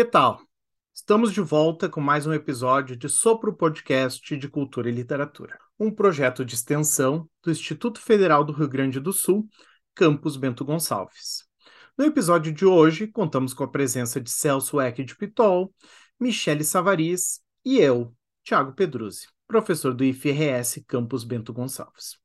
Que tal? Estamos de volta com mais um episódio de Sopro Podcast de Cultura e Literatura, um projeto de extensão do Instituto Federal do Rio Grande do Sul, Campus Bento Gonçalves. No episódio de hoje, contamos com a presença de Celso Eck de Pitol, Michele Savariz e eu, Tiago Pedruzzi, professor do IFRS Campus Bento Gonçalves.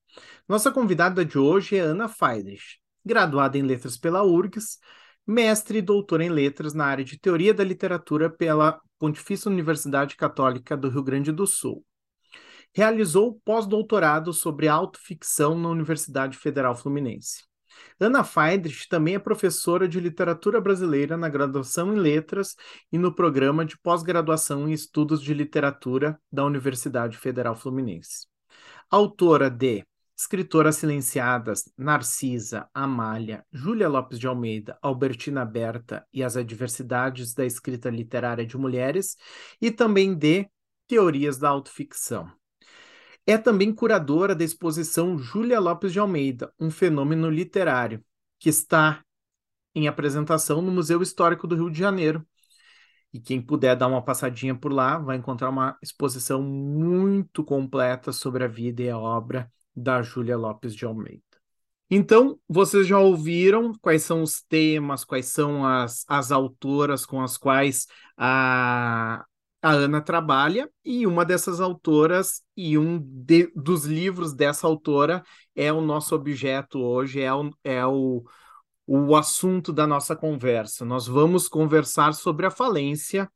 Nossa convidada de hoje é Ana Feidrich, graduada em Letras pela URGS, mestre e doutora em letras na área de teoria da literatura pela Pontifícia Universidade Católica do Rio Grande do Sul. Realizou pós-doutorado sobre autoficção na Universidade Federal Fluminense. Ana Feidrich também é professora de literatura brasileira na graduação em letras e no programa de pós-graduação em estudos de literatura da Universidade Federal Fluminense. Autora de Escritoras silenciadas, Narcisa, Amália, Júlia Lopes de Almeida, Albertina Berta e as adversidades da escrita literária de mulheres, e também de Teorias da Autoficção. É também curadora da exposição Júlia Lopes de Almeida, um fenômeno literário, que está em apresentação no Museu Histórico do Rio de Janeiro. E quem puder dar uma passadinha por lá vai encontrar uma exposição muito completa sobre a vida e a obra da Júlia Lopes de Almeida. Então, vocês já ouviram quais são os temas, quais são as, as autoras com as quais a, a Ana trabalha, e uma dessas autoras e um de, dos livros dessa autora é o nosso objeto hoje, é o, é o, o assunto da nossa conversa. Nós vamos conversar sobre a falência,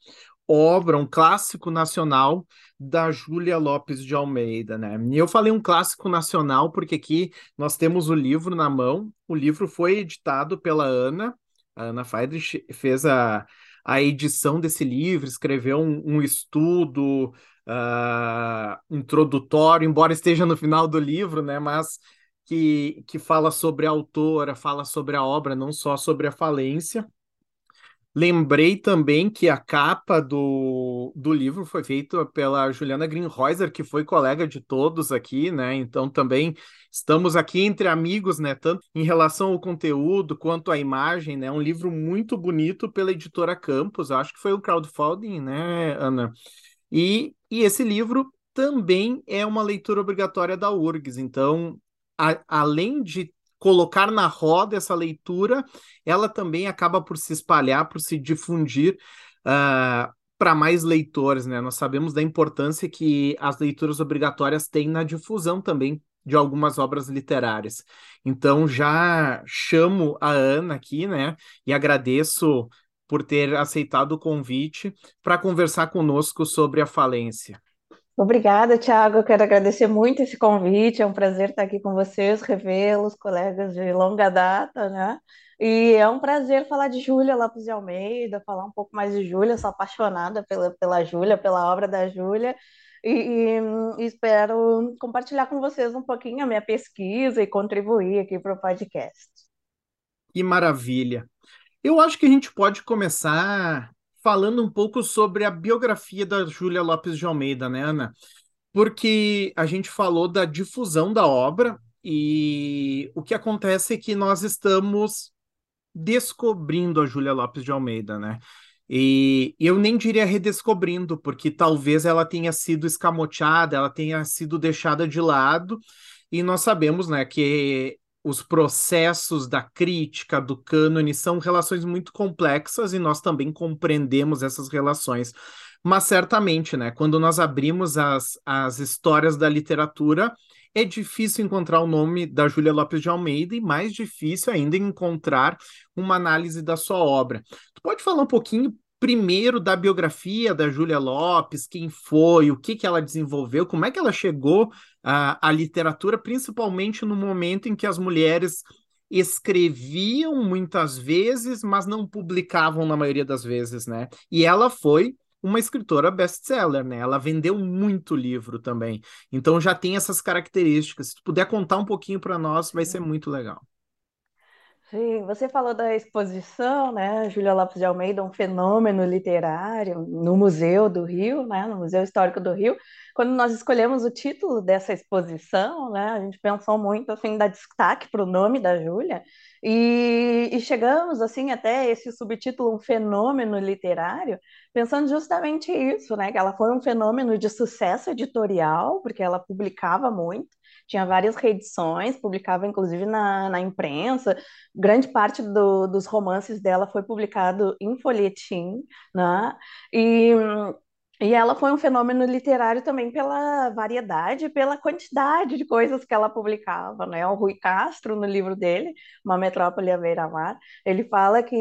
obra, um clássico nacional da Júlia Lopes de Almeida, né? E eu falei um clássico nacional porque aqui nós temos o livro na mão. O livro foi editado pela Ana. A Ana Feidrich fez a, a edição desse livro, escreveu um, um estudo uh, introdutório, embora esteja no final do livro, né? Mas que, que fala sobre a autora, fala sobre a obra, não só sobre a falência. Lembrei também que a capa do, do livro foi feita pela Juliana Greenhäuser, que foi colega de todos aqui, né? Então também estamos aqui entre amigos, né? Tanto em relação ao conteúdo quanto à imagem, né? Um livro muito bonito pela editora Campos, acho que foi o crowdfunding, né, Ana? E, e esse livro também é uma leitura obrigatória da URGS, então, a, além de colocar na roda essa leitura, ela também acaba por se espalhar, por se difundir uh, ah, para mais leitores, né? Nós sabemos da importância que as leituras obrigatórias têm na difusão também de algumas obras literárias. Então já chamo a Ana aqui, né? E agradeço por ter aceitado o convite para conversar conosco sobre a falência. Obrigada, Thiago. Eu quero agradecer muito esse convite. É um prazer estar aqui com vocês, revê-los, colegas de longa data, né? E é um prazer falar de Júlia Lopes de Almeida, falar um pouco mais de Júlia. Sou apaixonada pela, pela Júlia, pela obra da Júlia. E, e, e, espero compartilhar com vocês um pouquinho a minha pesquisa e contribuir aqui para o podcast. Que maravilha! Eu acho que a gente pode começar falando um pouco sobre a biografia da Júlia Lopes de Almeida, né, Ana? Porque a gente falou da difusão da obra e o que acontece é que nós estamos descobrindo a Júlia Lopes de Almeida, né? E eu nem diria redescobrindo, porque talvez ela tenha sido escamoteada, ela tenha sido deixada de lado, e nós sabemos, né, que os processos da crítica, do cânone, são relações muito complexas e nós também compreendemos essas relações. Mas certamente, né, quando nós abrimos as, as histórias da literatura, é difícil encontrar o nome da Júlia Lopes de Almeida e mais difícil ainda encontrar uma análise da sua obra. Tu pode falar um pouquinho primeiro da biografia da Júlia Lopes, quem foi, o que, que ela desenvolveu, como é que ela chegou à, à literatura, principalmente no momento em que as mulheres escreviam muitas vezes, mas não publicavam na maioria das vezes, né? E ela foi uma escritora best-seller, né? Ela vendeu muito livro também. Então já tem essas características. Se tu puder contar um pouquinho para nós, vai ser muito legal. Sim, você falou da exposição, né? Júlia Lopes de Almeida, um fenômeno literário no Museu do Rio, né? No Museu Histórico do Rio. Quando nós escolhemos o título dessa exposição, né? A gente pensou muito assim, dar destaque para o nome da Júlia e, e chegamos assim até esse subtítulo, um fenômeno literário, pensando justamente isso, né? Que ela foi um fenômeno de sucesso editorial, porque ela publicava muito tinha várias reedições, publicava inclusive na, na imprensa. Grande parte do, dos romances dela foi publicado em folhetim, né? E e ela foi um fenômeno literário também pela variedade, pela quantidade de coisas que ela publicava, né? O Rui Castro, no livro dele, Uma Metrópole à Beira-Mar, ele fala que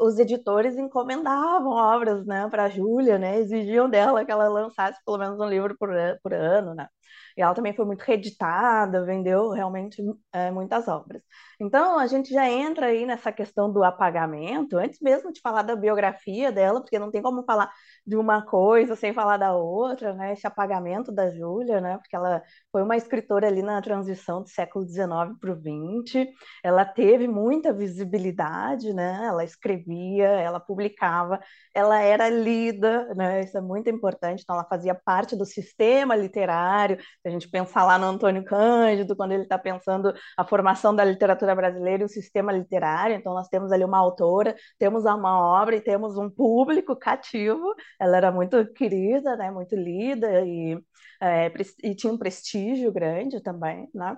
os editores encomendavam obras, né, para a Júlia, né? Exigiam dela que ela lançasse pelo menos um livro por, por ano, né? E ela também foi muito reeditada, vendeu realmente é, muitas obras. Então, a gente já entra aí nessa questão do apagamento, antes mesmo de falar da biografia dela, porque não tem como falar de uma coisa sem falar da outra, né? Esse apagamento da Júlia, né? Porque ela foi uma escritora ali na transição do século XIX para o XX. Ela teve muita visibilidade, né? Ela escrevia, ela publicava, ela era lida, né? Isso é muito importante. Então, ela fazia parte do sistema literário. Se a gente pensar lá no Antônio Cândido, quando ele está pensando a formação da literatura brasileira e o sistema literário, então nós temos ali uma autora, temos uma obra e temos um público cativo ela era muito querida, né, muito lida e, é, e tinha um prestígio grande também, né?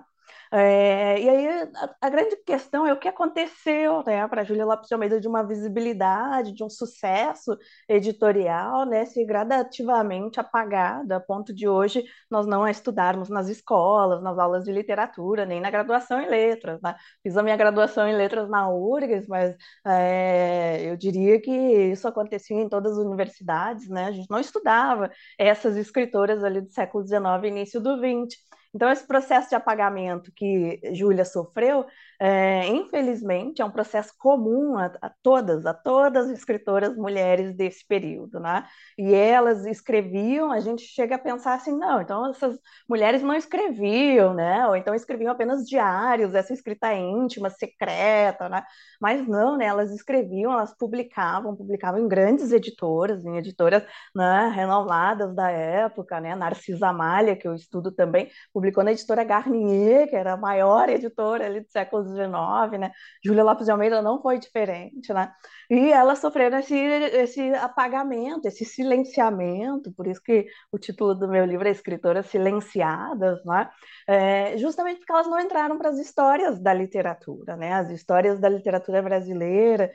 É, e aí a, a, grande questão é o que aconteceu né, para Júlia Lopes de Almeida de uma visibilidade, de um sucesso editorial, né, se gradativamente apagada, a ponto de hoje nós não a estudarmos nas escolas, nas aulas de literatura, nem na graduação em letras. Né? Fiz a minha graduação em letras na URGS, mas é, eu diria que isso acontecia em todas as universidades, né? a gente não estudava essas escritoras ali do século XIX e início do XX. Então, esse processo de apagamento que Júlia sofreu é, infelizmente, é um processo comum a, a, todas, a todas as escritoras mulheres desse período, né? E elas escreviam, a gente chega a pensar assim, não, então essas mulheres não escreviam, né? Ou então escreviam apenas diários, essa escrita íntima, secreta, né? Mas não, né? Elas escreviam, elas publicavam, publicavam em grandes editoras, em editoras né, renomadas da época, né? Narcisa Amália, que eu estudo também, publicou na editora Garnier, que era a maior editora ali do século XIX, né? Júlia Lopes de Almeida não foi diferente, né? E elas sofreram esse, esse apagamento, esse silenciamento, por isso que o título do meu livro é Escritoras Silenciadas, né? É, justamente porque elas não entraram para as histórias da literatura, né? As histórias da literatura brasileira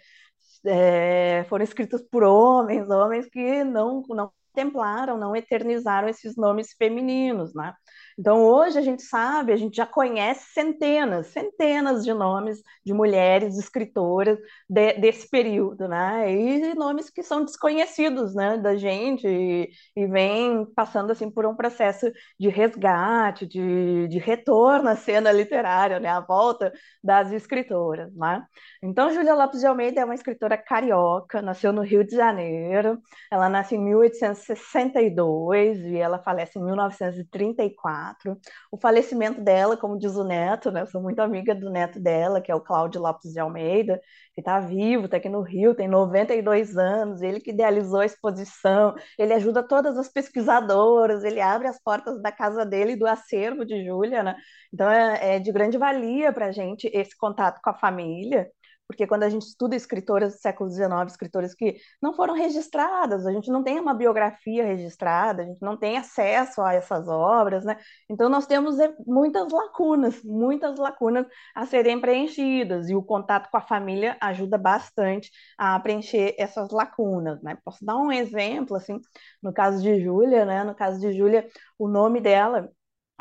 é, foram escritas por homens, homens que não, não contemplaram, não eternizaram esses nomes femininos, né? Então, hoje a gente sabe, a gente já conhece centenas, centenas de nomes de mulheres escritoras de, desse período, né? E nomes que são desconhecidos, né, da gente e, e vem passando assim por um processo de resgate, de, de retorno à cena literária, né? A volta das escritoras, né? Então, Júlia Lopes de Almeida é uma escritora carioca, nasceu no Rio de Janeiro. Ela nasce em 1862 e ela falece em 1934. O falecimento dela, como diz o neto, né? Eu sou muito amiga do neto dela, que é o Cláudio Lopes de Almeida, que está vivo, está aqui no Rio, tem 92 anos, ele que idealizou a exposição, ele ajuda todas as pesquisadoras, ele abre as portas da casa dele e do acervo de Júlia, né? Então é, é de grande valia para a gente esse contato com a família porque quando a gente estuda escritoras do século XIX, escritoras que não foram registradas, a gente não tem uma biografia registrada, a gente não tem acesso a essas obras, né? Então nós temos é, muitas lacunas, muitas lacunas a serem preenchidas, e o contato com a família ajuda bastante a preencher essas lacunas, né? Posso dar um exemplo, assim, no caso de Júlia, né? No caso de Júlia, o nome dela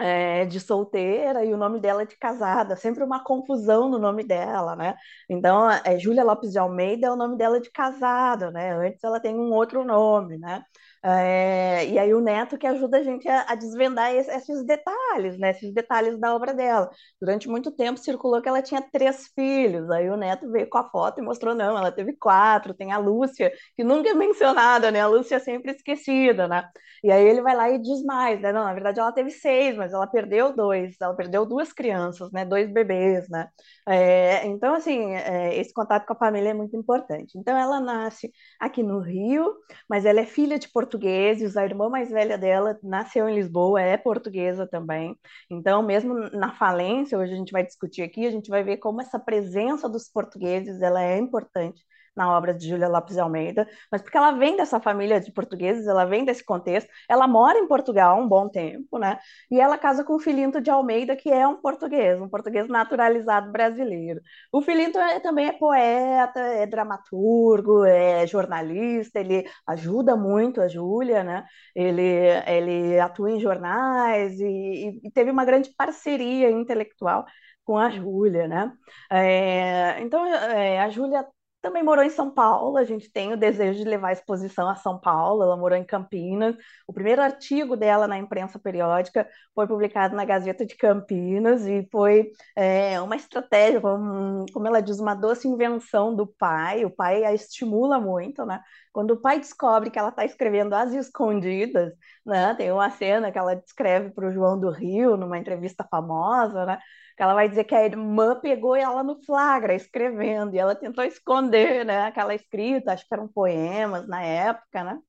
é, de solteira e o nome dela é de casada, sempre uma confusão no nome dela, né? Então, é, Júlia Lopes de Almeida é o nome dela de casada, né? Antes ela tem um outro nome, né? É, e aí o Neto que ajuda a gente a, a desvendar esse, esses detalhes, né? Esses detalhes da obra dela. Durante muito tempo circulou que ela tinha três filhos. Aí o Neto veio com a foto e mostrou não, ela teve quatro. Tem a Lúcia que nunca é mencionada, né? A Lúcia é sempre esquecida, né? E aí ele vai lá e diz mais, né? Não, na verdade ela teve seis, mas ela perdeu dois, ela perdeu duas crianças, né? Dois bebês, né? É, então, assim, é, esse contato com a família é muito importante. Então, ela nasce aqui no Rio, mas ela é filha de portugueses, a irmã mais velha dela nasceu em Lisboa, é portuguesa também. Então, mesmo na falência, hoje a gente vai discutir aqui, a gente vai ver como essa presença dos portugueses ela é importante na obra de Júlia Lopes Almeida, mas porque ela vem dessa família de portugueses, ela vem desse contexto, ela mora em Portugal um bom tempo, né? E ela casa com o Filinto de Almeida, que é um português, um português naturalizado brasileiro. O Filinto é, também é poeta, é dramaturgo, é jornalista, ele ajuda muito a Júlia, né? Ele, ele atua em jornais e, e teve uma grande parceria intelectual com a Júlia, né? É, então, é, a Júlia também morou em São Paulo, a gente tem o desejo de levar a exposição a São Paulo, ela morou em Campinas. O primeiro artigo dela na imprensa periódica foi publicado na Gazeta de Campinas e foi é, uma estratégia, como, como ela diz, uma doce invenção do pai. O pai a estimula muito, né? Quando o pai descobre que ela está escrevendo às escondidas, né? Tem uma cena que ela descreve para o João do Rio, numa entrevista famosa, né? ela vai dizer que a irmã pegou ela no flagra, escrevendo, e ela tentou esconder, né, aquela escrita, acho que eram poemas na época, né?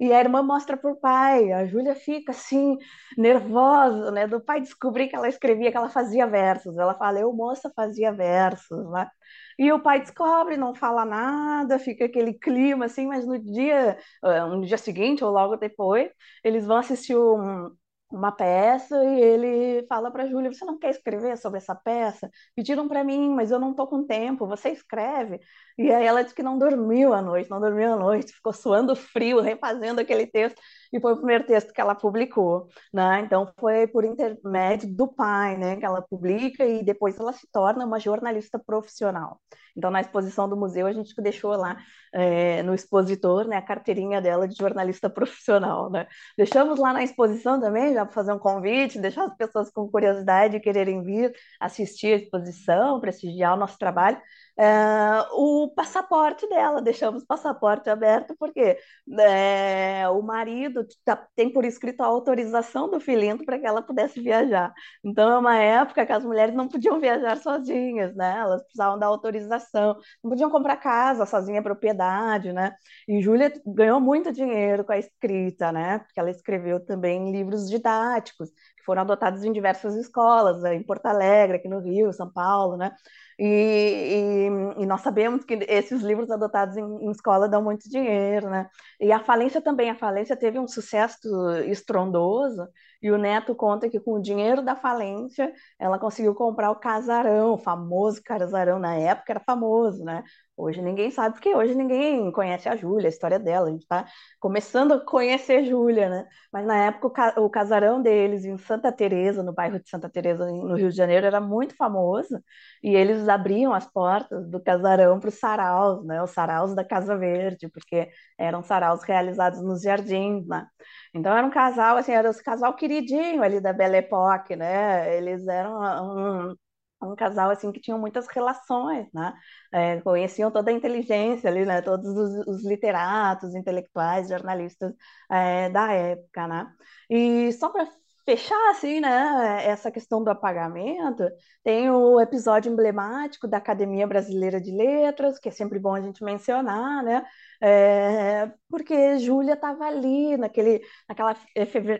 E a irmã mostra para o pai, a Júlia fica assim, nervosa, né? Do pai descobrir que ela escrevia, que ela fazia versos. Ela fala, eu, moça, fazia versos, né? E o pai descobre, não fala nada, fica aquele clima assim, mas no dia, eh, no dia seguinte ou logo depois, eles vão assistir um, uma peça e ele fala para a Júlia: Você não quer escrever sobre essa peça? Pediram para mim, mas eu não estou com tempo. Você escreve? E aí ela disse que não dormiu à noite, não dormiu à noite, ficou suando frio, refazendo aquele texto, e foi o primeiro texto que ela publicou, né? Então foi por intermédio do pai, né, que ela publica e depois ela se torna uma jornalista profissional. Então na exposição do museu a gente deixou lá é, no expositor, né, a carteirinha dela de jornalista profissional, né? Deixamos lá na exposição também, já para fazer um convite, deixar as pessoas com curiosidade quererem vir assistir a exposição, prestigiar o nosso trabalho. É, o passaporte dela, deixamos o passaporte aberto, porque é, o marido tá, tem por escrito a autorização do filhinho para que ela pudesse viajar. Então, é uma época que as mulheres não podiam viajar sozinhas, né? Elas precisavam da autorização, não podiam comprar casa sozinha, propriedade, né? E Júlia ganhou muito dinheiro com a escrita, né? Porque ela escreveu também livros didáticos, foram adotados em diversas escolas, em Porto Alegre, aqui no Rio, São Paulo, né? E, e, e, nós sabemos que esses livros adotados em, em, escola dão muito dinheiro, né? E a falência também, a falência teve um sucesso estrondoso, e o Neto conta que com o dinheiro da falência, ela conseguiu comprar o casarão, o famoso casarão, na época era famoso, né? Hoje ninguém sabe, porque hoje ninguém conhece a Júlia, a história dela. A gente está começando a conhecer Júlia, né? Mas na época o casarão deles em Santa Teresa, no bairro de Santa Teresa, no Rio de Janeiro, era muito famoso. E eles abriam as portas do casarão para os saraus, né? Os saraus da Casa Verde, porque eram saraus realizados nos jardins, né? Então era um casal, assim, era o casal queridinho ali da Belle Époque, né? Eles eram um, um casal assim que tinham muitas relações, né? É, conheciam toda a inteligência ali, né? Todos os, os literatos, intelectuais, jornalistas é, da época, né? E só para fechar assim, né, essa questão do apagamento, tem o episódio emblemático da Academia Brasileira de Letras, que é sempre bom a gente mencionar, né, é, porque Júlia estava ali naquele, naquela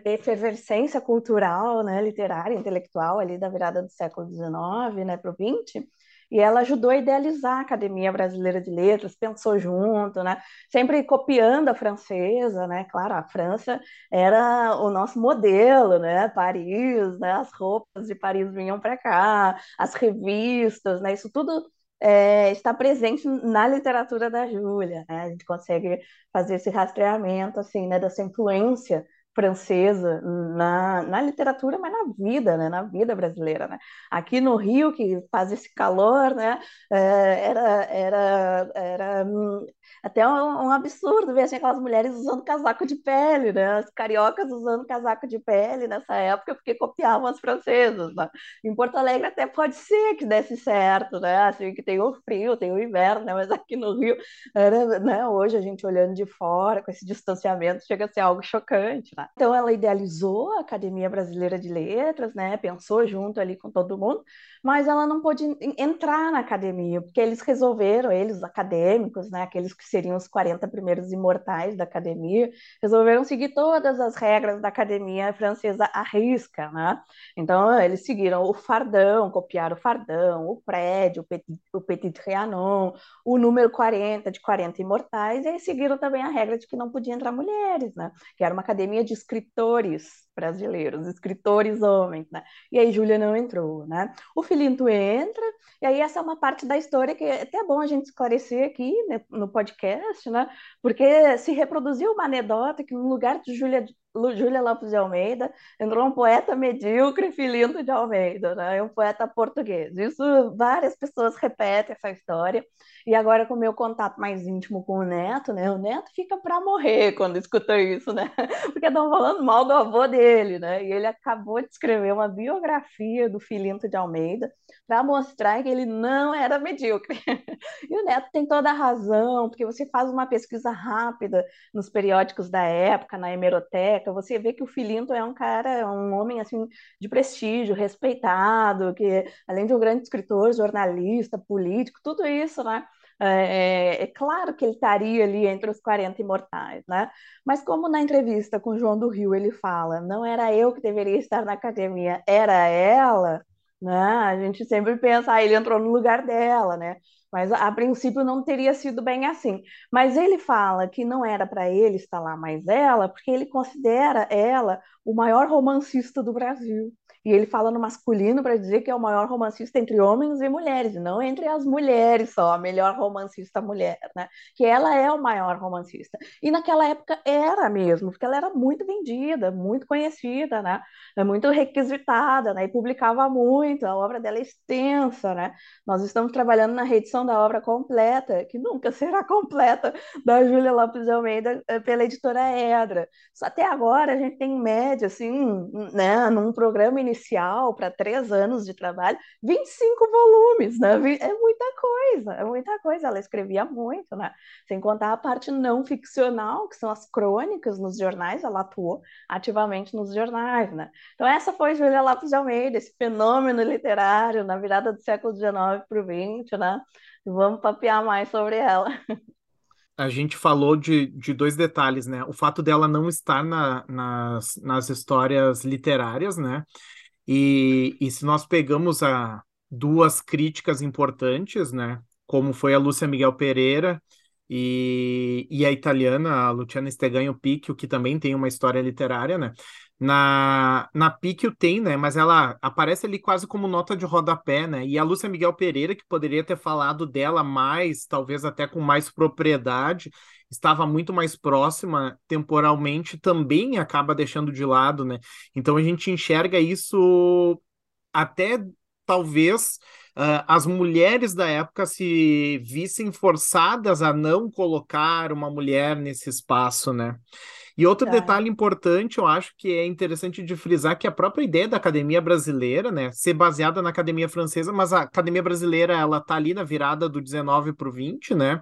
efervescência cultural, né, literária, intelectual ali da virada do século XIX, né, para o XX, e ela ajudou a idealizar a Academia Brasileira de Letras, pensou junto, né? Sempre copiando a francesa, né? Claro, a França era o nosso modelo, né? Paris, né? As roupas de Paris vinham para cá, as revistas, né? Isso tudo é, está presente na literatura da Júlia, né? A gente consegue fazer esse rastreamento, assim, né? Dessa influência francesa na, na literatura, mas na vida, né? Na vida brasileira, né? Aqui no Rio, que faz esse calor, né? É, era, era, era hum, até um, um, absurdo ver assim, aquelas mulheres usando casaco de pele, né? As cariocas usando casaco de pele nessa época, porque copiavam as francesas, né? Em Porto Alegre até pode ser que desse certo, né? Assim, que tem o frio, tem o inverno, né? Mas aqui no Rio, era, né? Hoje a gente olhando de fora, com esse distanciamento, chega a ser algo chocante, né? Então ela idealizou a Academia Brasileira de Letras, né? Pensou junto ali com todo mundo, mas ela não pôde entrar na academia, porque eles resolveram, eles, os acadêmicos, né? Aqueles que seriam os 40 primeiros imortais da academia, resolveram seguir todas as regras da academia francesa à risca, né? Então eles seguiram o fardão, copiaram o fardão, o prédio, o petit, o petit Trianon, o número 40 de 40 imortais, e aí seguiram também a regra de que não podia entrar mulheres, né? Que era uma academia de escritores brasileiros, escritores homens, né? E aí Júlia não entrou, né? O Filinto entra, e aí essa é uma parte da história que é até bom a gente esclarecer aqui né, no podcast, né? Porque se reproduziu uma anedota que no lugar de Júlia Júlia Lopes de Almeida, entrou um poeta medíocre, Filinto de Almeida, né? um poeta português. Isso, várias pessoas repetem essa história. E agora, com o meu contato mais íntimo com o Neto, né? O Neto fica para morrer quando escuta isso, né? Porque estão falando mal do avô dele, né? E ele acabou de escrever uma biografia do Filinto de Almeida para mostrar que ele não era medíocre. E o Neto tem toda a razão, porque você faz uma pesquisa rápida nos periódicos da época, na hemeroteca, você vê que o Filinto é um cara, um homem assim de prestígio, respeitado, que além de um grande escritor, jornalista, político, tudo isso, né? É, é, é, claro que ele estaria ali entre os 40 imortais, né? Mas como na entrevista com João do Rio ele fala, não era eu que deveria estar na academia, era ela, né? A gente sempre pensa, ah, ele entrou no lugar dela, né? Mas a princípio não teria sido bem assim. Mas ele fala que não era para ele estar lá mais ela, porque ele considera ela o maior romancista do Brasil. E ele fala no masculino para dizer que é o maior romancista entre homens e mulheres, não entre as mulheres só, a melhor romancista mulher, né? Que ela é o maior romancista. E naquela época era mesmo, porque ela era muito vendida, muito conhecida, né? É muito requisitada, né? E publicava muito, a obra dela é extensa, né? Nós estamos trabalhando na reedição da obra completa, que nunca será completa, da Júlia Lopes de Almeida eh, pela editora Edra. Até agora a gente tem em média, assim, né, num programa inicial para três anos de trabalho, 25 volumes, né? É muita coisa, é muita coisa. Ela escrevia muito, né? Sem contar a parte não ficcional, que são as crônicas nos jornais, ela atuou ativamente nos jornais, né? Então, essa foi Júlia Lopes de Almeida, esse fenômeno literário na virada do século XIX para o XX, né? Vamos papear mais sobre ela. a gente falou de, de dois detalhes, né? O fato dela não estar na, nas, nas histórias literárias, né? E, e se nós pegamos a duas críticas importantes, né? Como foi a Lúcia Miguel Pereira e, e a italiana, a Luciana Stegagno Picchio, que também tem uma história literária, né? Na, na Picchio tem, né? Mas ela aparece ali quase como nota de rodapé, né? E a Lúcia Miguel Pereira, que poderia ter falado dela mais, talvez até com mais propriedade, estava muito mais próxima temporalmente, também acaba deixando de lado, né? Então a gente enxerga isso até talvez uh, as mulheres da época se vissem forçadas a não colocar uma mulher nesse espaço, né? E outro tá. detalhe importante, eu acho que é interessante de frisar que a própria ideia da academia brasileira, né, ser baseada na academia francesa, mas a academia brasileira, ela tá ali na virada do 19 para o 20, né?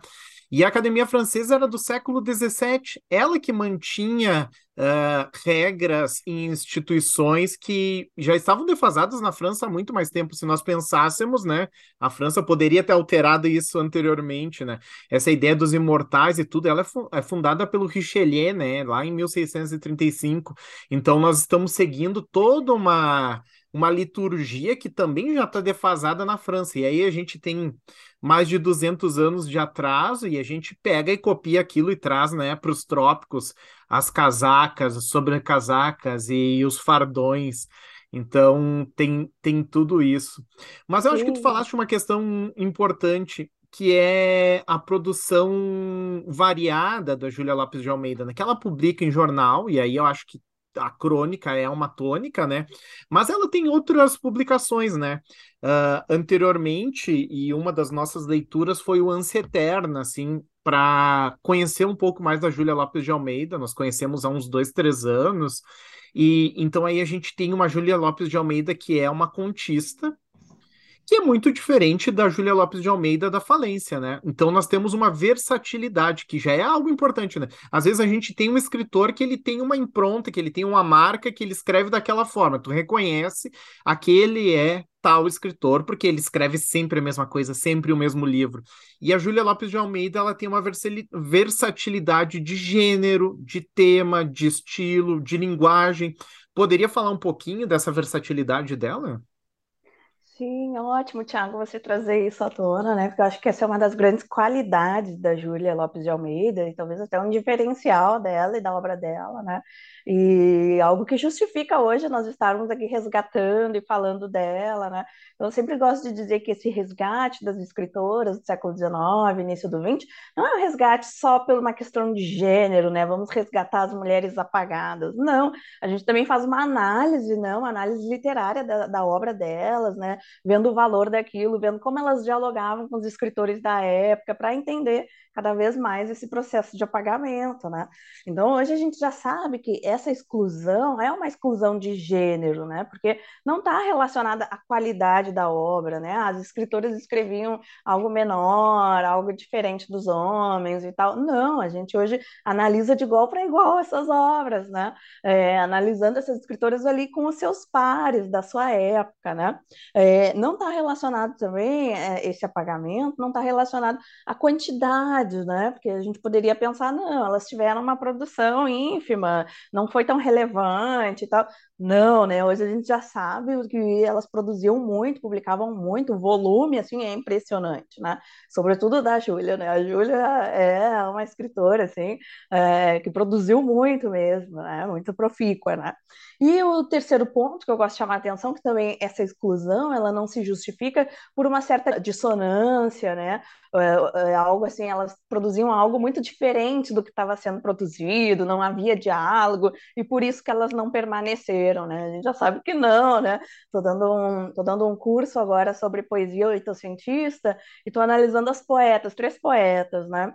E a Academia Francesa era do século XVII, ela que mantinha uh, regras e instituições que já estavam defasadas na França há muito mais tempo. Se nós pensássemos, né, a França poderia ter alterado isso anteriormente, né? Essa ideia dos imortais e tudo, ela é, é fundada pelo Richelieu, né, lá em 1635. Então nós estamos seguindo toda uma uma liturgia que também já está defasada na França. E aí a gente tem mais de 200 anos de atraso e a gente pega e copia aquilo e traz né, para os trópicos as casacas, as sobrecasacas e os fardões. Então tem, tem tudo isso. Mas eu acho que tu falaste uma questão importante que é a produção variada da Júlia Lopes de Almeida, né? que ela publica em jornal, e aí eu acho que a crônica é uma tônica, né? Mas ela tem outras publicações, né? Uh, anteriormente, e uma das nossas leituras foi o Ânsia Eterna, assim, para conhecer um pouco mais da Júlia Lopes de Almeida. Nós conhecemos há uns dois, três anos. E então aí a gente tem uma Júlia Lopes de Almeida que é uma contista que é muito diferente da Júlia Lopes de Almeida da falência, né? Então nós temos uma versatilidade, que já é algo importante, né? Às vezes a gente tem um escritor que ele tem uma impronta, que ele tem uma marca, que ele escreve daquela forma. Tu reconhece aquele é tal escritor, porque ele escreve sempre a mesma coisa, sempre o mesmo livro. E a Júlia Lopes de Almeida, ela tem uma versatilidade de gênero, de tema, de estilo, de linguagem. Poderia falar um pouquinho dessa versatilidade dela? Sim, ótimo, Thiago, você trazer isso à tona, né? Porque eu acho que essa é uma das grandes qualidades da Júlia Lopes de Almeida, e talvez até um diferencial dela e da obra dela, né? E algo que justifica hoje nós estarmos aqui resgatando e falando dela, né? Eu sempre gosto de dizer que esse resgate das escritoras do século XIX, início do XX, não é um resgate só por uma questão de gênero, né? Vamos resgatar as mulheres apagadas. Não, a gente também faz uma análise, não, uma análise literária da, da obra delas, né? Vendo o valor daquilo, vendo como elas dialogavam com os escritores da época, para entender cada vez mais esse processo de apagamento, né? Então, hoje a gente já sabe que essa exclusão é uma exclusão de gênero, né? Porque não está relacionada à qualidade da obra, né? As escritoras escreviam algo menor, algo diferente dos homens e tal. Não, a gente hoje analisa de igual para igual essas obras, né? É, analisando essas escritoras ali com os seus pares da sua época, né? É, não está relacionado também, é, esse apagamento, não está relacionado à quantidade né? Porque a gente poderia pensar, não, elas tiveram uma produção ínfima, não foi tão relevante e tal. Não, né? Hoje a gente já sabe que elas produziam muito, publicavam muito, volume, assim, é impressionante, né? Sobretudo da Júlia, né? A Júlia é uma escritora, assim, é, que produziu muito mesmo, né? Muito profícua, né? E o terceiro ponto que eu gosto de chamar a atenção, que também essa exclusão, ela não se justifica por uma certa dissonância, né? É, é algo assim, elas produziam algo muito diferente do que estava sendo produzido, não havia diálogo, e por isso que elas não permaneceram né? A gente já sabe que não, né? Tô dando um, tô dando um curso agora sobre poesia oitocentista e tô analisando as poetas, três poetas, né?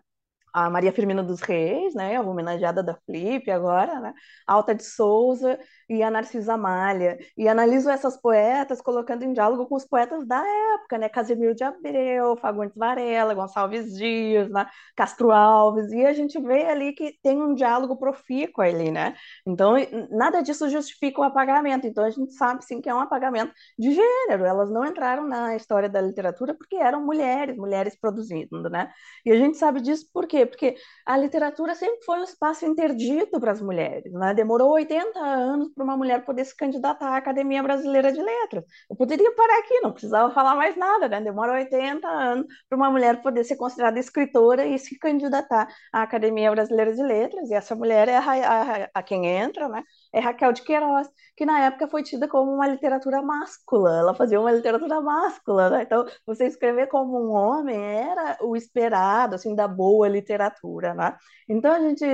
A Maria Firmina dos Reis, né, homenageada da Flip agora, né, Alta de Souza e a Narcisa Malha. E analiso essas poetas colocando em diálogo com os poetas da época, né? Casimiro de Abreu, Fagundes Varela, Gonçalves Dias, né? Castro Alves, e a gente vê ali que tem um diálogo profícuo ali, né? Então, nada disso justifica o apagamento. Então, a gente sabe sim que é um apagamento de gênero. Elas não entraram na história da literatura porque eram mulheres, mulheres produzindo, né? E a gente sabe disso por quê? Porque a literatura sempre foi um espaço interdito para as mulheres, né? Demorou 80 anos para uma mulher poder se candidatar à Academia Brasileira de Letras. Eu poderia parar aqui, não precisava falar mais nada, né? Demora 80 anos para uma mulher poder ser considerada escritora e se candidatar à Academia Brasileira de Letras, e essa mulher é a, a, a quem entra, né? é Raquel de Queiroz, que na época foi tida como uma literatura máscula, ela fazia uma literatura máscula, né? Então, você escrever como um homem era o esperado, assim, da boa literatura, né? Então, a gente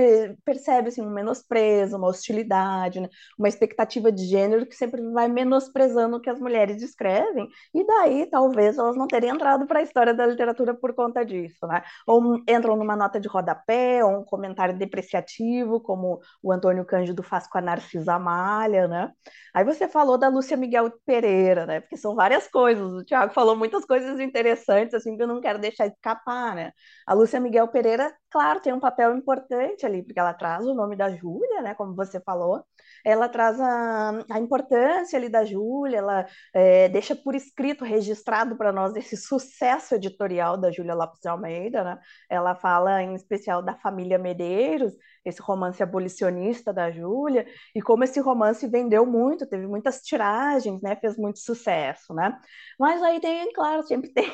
percebe, assim, um menosprezo, uma hostilidade, né? uma expectativa de gênero que sempre vai menosprezando o que as mulheres escrevem, e daí, talvez, elas não terem entrado para a história da literatura por conta disso, né? Ou entram numa nota de rodapé, ou um comentário depreciativo, como o Antônio Cândido faz com a Narcisa Malha, né? Aí você falou da Lúcia Miguel Pereira, né? Porque são várias coisas. O Tiago falou muitas coisas interessantes, assim, que eu não quero deixar escapar, né? A Lúcia Miguel Pereira, claro, tem um papel importante ali, porque ela traz o nome da Júlia, né? Como você falou. Ela traz a, a importância ali da Júlia, ela é, deixa por escrito, registrado para nós esse sucesso editorial da Júlia Lopes de Almeida, né? Ela fala em especial da família Medeiros, esse romance abolicionista da Júlia, e como esse romance vendeu muito, teve muitas tiragens, né, fez muito sucesso, né? Mas aí tem, claro, sempre tem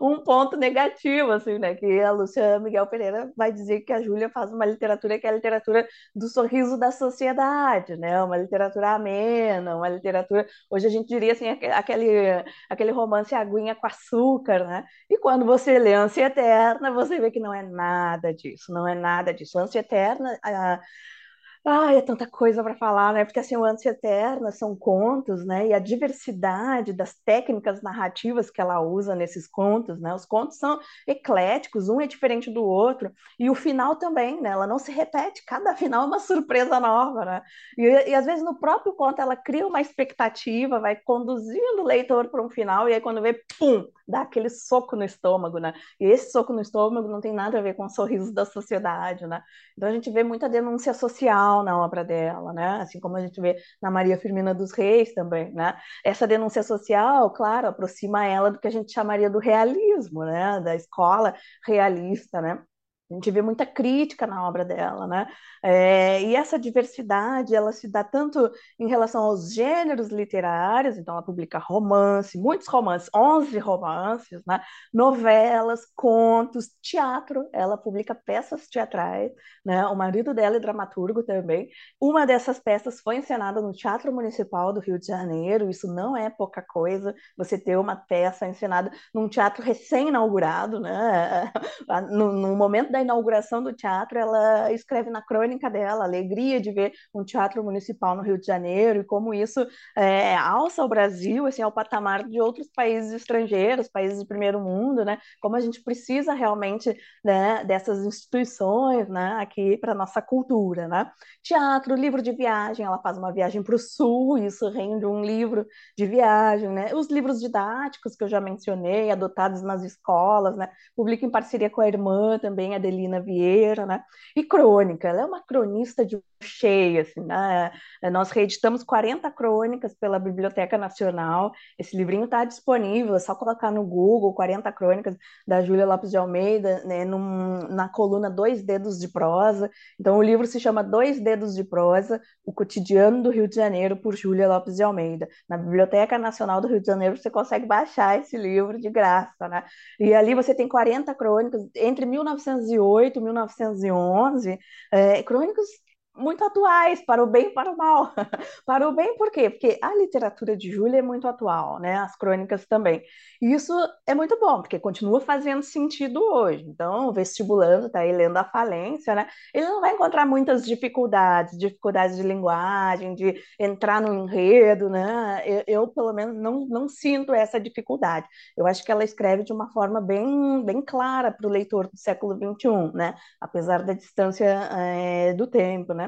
um ponto negativo, assim, né, que a Lúcia Miguel Pereira vai dizer que a Júlia faz uma literatura que é a literatura do sorriso da sociedade, né? Uma literatura amena, uma literatura, hoje a gente diria assim, aquele aquele romance aguinha com açúcar, né? E quando você lê Ânsia Eterna, você vê que não é nada disso, não é nada disso. Ânsia Eterna a, Ai, é tanta coisa para falar, né? Porque assim, o Ânsia Eterna são contos, né? E a diversidade das técnicas narrativas que ela usa nesses contos, né? Os contos são ecléticos, um é diferente do outro, e o final também, né? Ela não se repete, cada final é uma surpresa nova, né? E, e às vezes no próprio conto ela cria uma expectativa, vai conduzindo o leitor para um final, e aí quando vê, pum, dá aquele soco no estômago, né? E esse soco no estômago não tem nada a ver com o sorriso da sociedade, né? Então a gente vê muita denúncia social na obra dela, né? Assim como a gente vê na Maria Firmina dos Reis também, né? Essa denúncia social, claro, aproxima ela do que a gente chamaria do realismo, né? Da escola realista, né? A gente vê muita crítica na obra dela, né? É, e essa diversidade, ela se dá tanto em relação aos gêneros literários, então ela publica romance, muitos romances, 11 romances, né? novelas, contos, teatro, ela publica peças teatrais, né? O marido dela é dramaturgo também. Uma dessas peças foi encenada no Teatro Municipal do Rio de Janeiro, isso não é pouca coisa, você ter uma peça encenada num teatro recém-inaugurado, né? No, no momento da inauguração do teatro, ela escreve na crônica dela a alegria de ver um teatro municipal no Rio de Janeiro e como isso é, alça o Brasil assim, ao patamar de outros países estrangeiros, países de primeiro mundo, né? Como a gente precisa realmente né, dessas instituições né, aqui para nossa cultura, né? Teatro, livro de viagem, ela faz uma viagem para o sul, isso rende um livro de viagem, né? Os livros didáticos que eu já mencionei, adotados nas escolas, né? Publica em parceria com a irmã também, a Adelina Vieira, né? E crônica, ela é uma cronista de cheia, assim, né? Nós reeditamos 40 crônicas pela Biblioteca Nacional. Esse livrinho está disponível, é só colocar no Google 40 crônicas da Júlia Lopes de Almeida, né? Num, na coluna Dois Dedos de Prosa. Então o livro se chama Dois Dedos de Prosa, o cotidiano do Rio de Janeiro por Júlia Lopes de Almeida. Na Biblioteca Nacional do Rio de Janeiro você consegue baixar esse livro de graça, né? E ali você tem 40 crônicas entre 1908 1908, 1911, é, crônicas muito atuais, para o bem e para o mal. para o bem, por quê? Porque a literatura de Júlia é muito atual, né? As crônicas também. E isso é muito bom, porque continua fazendo sentido hoje. Então, o vestibulando está aí lendo a falência, né? Ele não vai encontrar muitas dificuldades, dificuldades de linguagem, de entrar no enredo, né? Eu, eu pelo menos, não, não sinto essa dificuldade. Eu acho que ela escreve de uma forma bem, bem clara para o leitor do século XXI, né? Apesar da distância é, do tempo, né?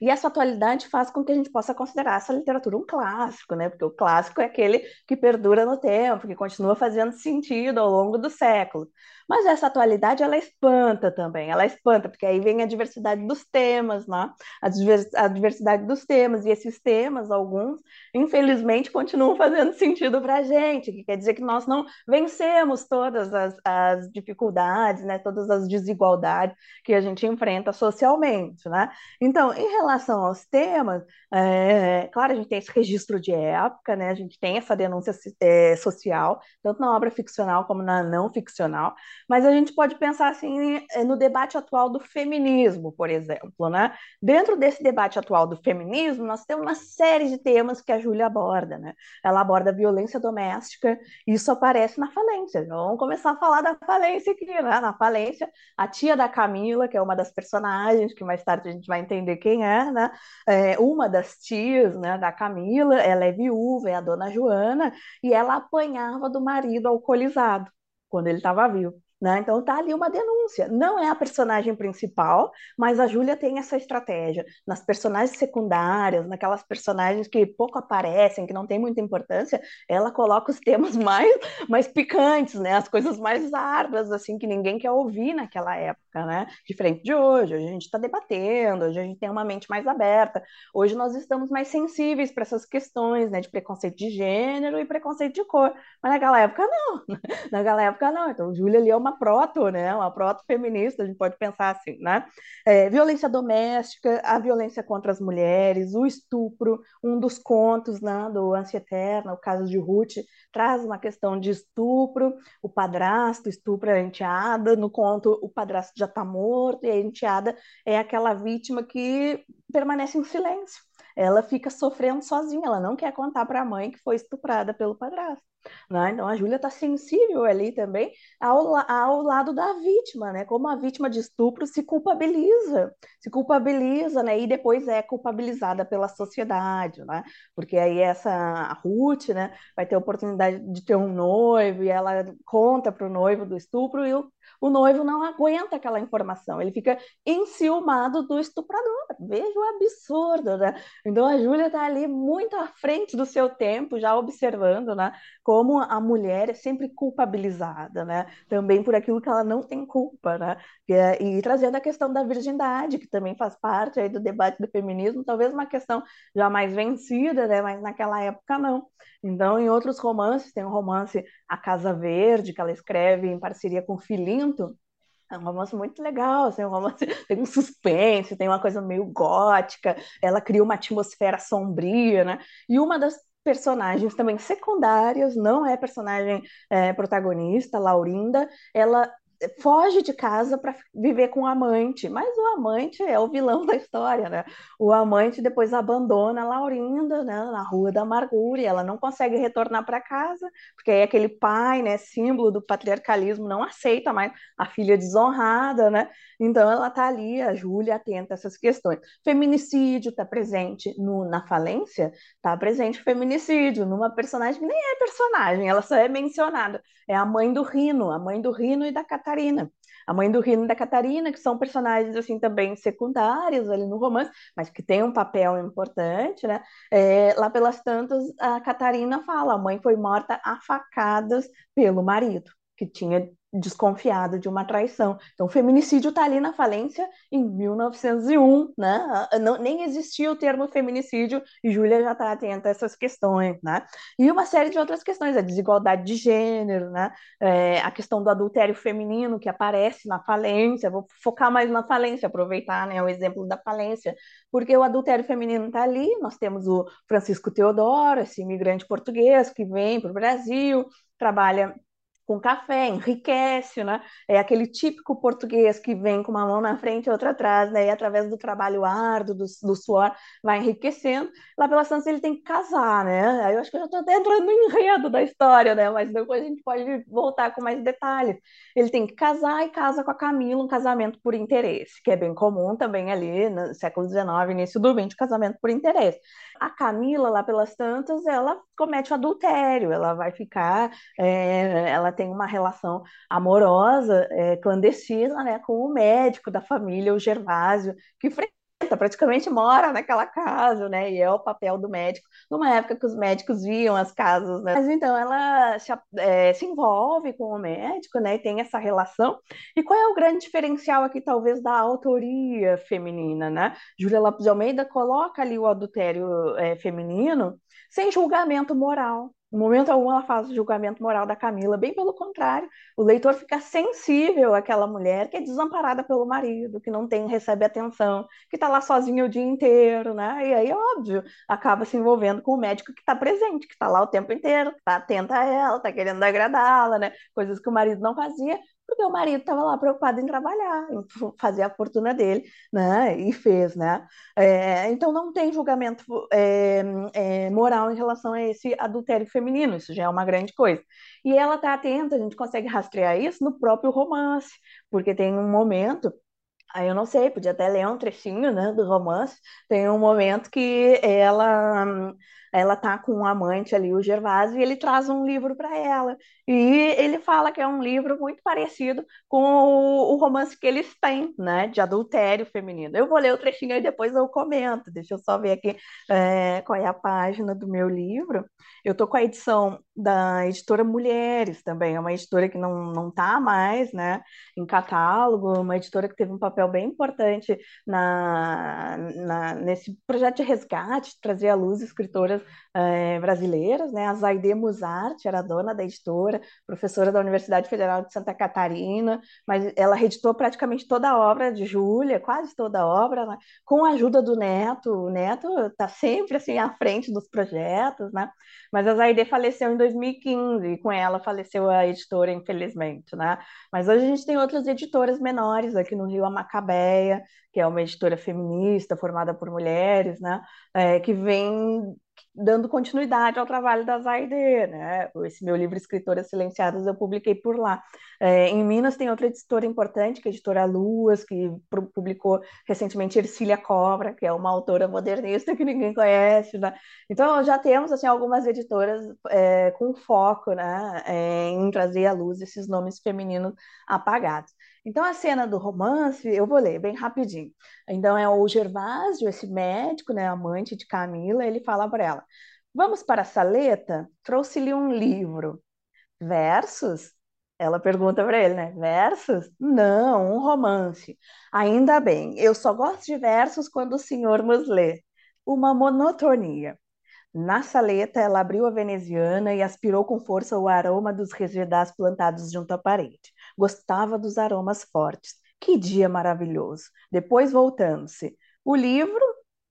E essa atualidade faz com que a gente possa considerar essa literatura um clássico, né? Porque o clássico é aquele que perdura no tempo, que continua fazendo sentido ao longo do século. Mas essa atualidade, ela espanta também, ela espanta, porque aí vem a diversidade dos temas, né? A diversidade dos temas, e esses temas, alguns, infelizmente, continuam fazendo sentido para a gente, que quer dizer que nós não vencemos todas as, as dificuldades, né? Todas as desigualdades que a gente enfrenta socialmente, né? Então, em relação aos temas, é, claro, a gente tem esse registro de época, né? A gente tem essa denúncia é, social, tanto na obra ficcional como na não ficcional, mas a gente pode pensar assim eh, no debate atual do feminismo, por exemplo, né? Dentro desse debate atual do feminismo, nós temos uma série de temas que a Júlia aborda, né? Ela aborda violência doméstica, isso aparece na falência. Vamos começar a falar da falência aqui, né? Na falência, a tia da Camila, que é uma das personagens, que mais tarde a gente vai entender quem é, né? É uma das tias, né, da Camila, ela é viúva, é a dona Joana, e ela apanhava do marido alcoolizado quando ele estava vivo. Né? Então tá ali uma denúncia. Não é a personagem principal, mas a Júlia tem essa estratégia. Nas personagens secundárias, naquelas personagens que pouco aparecem, que não tem muita importância, ela coloca os temas mais, mais picantes, né? As coisas mais árduas, assim, que ninguém quer ouvir naquela época, né? Diferente de hoje. Hoje a gente está debatendo, hoje a gente tem uma mente mais aberta. Hoje nós estamos mais sensíveis para essas questões, né? De preconceito de gênero e preconceito de cor. Mas naquela época não. naquela época não. Então, Júlia ali é uma uma proto, né? Uma proto feminista, a gente pode pensar assim, né? É, violência doméstica, a violência contra as mulheres, o estupro, um dos contos, né, do Ânsia Eterna, o caso de Ruth, traz uma questão de estupro, o padrasto estupra a enteada, no conto o padrasto já está morto e a enteada é aquela vítima que permanece em silêncio ela fica sofrendo sozinha, ela não quer contar para a mãe que foi estuprada pelo padrasto. Né? Então a Júlia está sensível ali também ao, ao lado da vítima, né? Como a vítima de estupro se culpabiliza, se culpabiliza, né? E depois é culpabilizada pela sociedade, né? Porque aí essa a Ruth, né? Vai ter a oportunidade de ter um noivo e ela conta para o noivo do estupro e o o noivo não aguenta aquela informação, ele fica enciumado do estuprador. Veja o absurdo, né? Então a Júlia está ali muito à frente do seu tempo, já observando, né? Como a mulher é sempre culpabilizada, né? Também por aquilo que ela não tem culpa, né? É, e trazendo a questão da virgindade, que também faz parte aí do debate do feminismo, talvez uma questão já mais vencida, né? Mas naquela época não. Então, em outros romances, tem o um romance A Casa Verde, que ela escreve em parceria com Filinto, é um romance muito legal, assim, um romance, tem um suspense, tem uma coisa meio gótica, ela cria uma atmosfera sombria, né? E uma das personagens também secundárias, não é personagem é, protagonista, Laurinda, ela foge de casa para viver com o amante, mas o amante é o vilão da história, né? O amante depois abandona a Laurinda, né, na Rua da Amargura, e ela não consegue retornar para casa, porque aí aquele pai, né, símbolo do patriarcalismo, não aceita mais a filha desonrada, né? Então ela tá ali, a Júlia, atenta a essas questões. Feminicídio está presente no, na falência, está presente feminicídio numa personagem que nem é personagem, ela só é mencionada. É a mãe do Rino, a mãe do Rino e da. A mãe do Rino e da Catarina, que são personagens assim também secundários ali no romance, mas que têm um papel importante, né? É, lá pelas tantas, a Catarina fala: a mãe foi morta a facadas pelo marido, que tinha desconfiado de uma traição. Então, o feminicídio está ali na falência em 1901, né? Não, nem existia o termo feminicídio e Júlia já está atenta a essas questões, né? E uma série de outras questões, a desigualdade de gênero, né? É, a questão do adultério feminino que aparece na falência. Vou focar mais na falência, aproveitar, né, o exemplo da falência, porque o adultério feminino está ali. Nós temos o Francisco Teodoro, esse imigrante português que vem para o Brasil, trabalha com café, enriquece, né? É aquele típico português que vem com uma mão na frente e outra atrás, né? E através do trabalho árduo, do, do suor, vai enriquecendo. Lá pelas tantas ele tem que casar, né? Aí eu acho que eu já estou até entrando no enredo da história, né? Mas depois a gente pode voltar com mais detalhes. Ele tem que casar e casa com a Camila, um casamento por interesse, que é bem comum também ali no século XIX, início do XX, casamento por interesse. A Camila, lá pelas tantas, ela comete o adultério, ela vai ficar, é, ela tem uma relação amorosa, é, clandestina, né, com o médico da família, o Gervásio, que praticamente mora naquela casa, né? E é o papel do médico, numa época que os médicos viam as casas, né? Mas então ela se, é, se envolve com o médico, né? E tem essa relação. E qual é o grande diferencial aqui, talvez, da autoria feminina, né? Júlia Lopes de Almeida coloca ali o adultério é, feminino sem julgamento moral, no momento algum ela faz o julgamento moral da Camila, bem pelo contrário, o leitor fica sensível àquela mulher que é desamparada pelo marido, que não tem, recebe atenção, que está lá sozinha o dia inteiro, né? E aí, óbvio, acaba se envolvendo com o médico que está presente, que está lá o tempo inteiro, que está atento a ela, está querendo agradá-la, né? Coisas que o marido não fazia, porque o marido estava lá preocupado em trabalhar, em fazer a fortuna dele, né? E fez, né? É, então não tem julgamento é, é, moral em relação a esse adultério feminino, isso já é uma grande coisa. E ela está atenta, a gente consegue rastrear isso no próprio romance, porque tem um momento Aí eu não sei, podia até ler um trechinho, né, do romance. Tem um momento que ela ela tá com um amante ali, o Gervásio, e ele traz um livro para ela. E ele fala que é um livro muito parecido com o, o, romance que eles têm, né, de adultério feminino. Eu vou ler o trechinho e depois eu comento. Deixa eu só ver aqui é, qual é a página do meu livro. Eu tô com a edição da editora Mulheres também, é uma editora que não, não tá mais, né, em catálogo, uma editora que teve um papel bem importante na, na nesse projeto de resgate, trazer à luz escritoras é, brasileiras, né? A Zaide Musart era dona da editora, professora da Universidade Federal de Santa Catarina, mas ela reeditou praticamente toda a obra de Júlia, quase toda a obra, né? com a ajuda do Neto. O Neto está sempre assim à frente dos projetos, né? Mas a Zaide faleceu em 2015 e com ela faleceu a editora, infelizmente, né? Mas hoje a gente tem outras editoras menores aqui no Rio, a Macabeia, que é uma editora feminista formada por mulheres, né, é, que vem dando continuidade ao trabalho da Zaide, né? Esse meu livro Escritoras Silenciadas eu publiquei por lá. É, em Minas tem outra editora importante, que é a editora Luas, que publicou recentemente Ercília Cobra, que é uma autora modernista que ninguém conhece, né? Então já temos assim algumas editoras é, com foco, né, é, em trazer à luz esses nomes femininos apagados. Então, a cena do romance, eu vou ler bem rapidinho. Então, é o Gervásio, esse médico, né, amante de Camila, ele fala para ela: Vamos para a saleta? Trouxe-lhe um livro. Versos? Ela pergunta para ele, né? Versos? Não, um romance. Ainda bem, eu só gosto de versos quando o senhor nos lê. Uma monotonia. Na saleta, ela abriu a veneziana e aspirou com força o aroma dos resvedás plantados junto à parede. Gostava dos aromas fortes. Que dia maravilhoso! Depois, voltando-se. O livro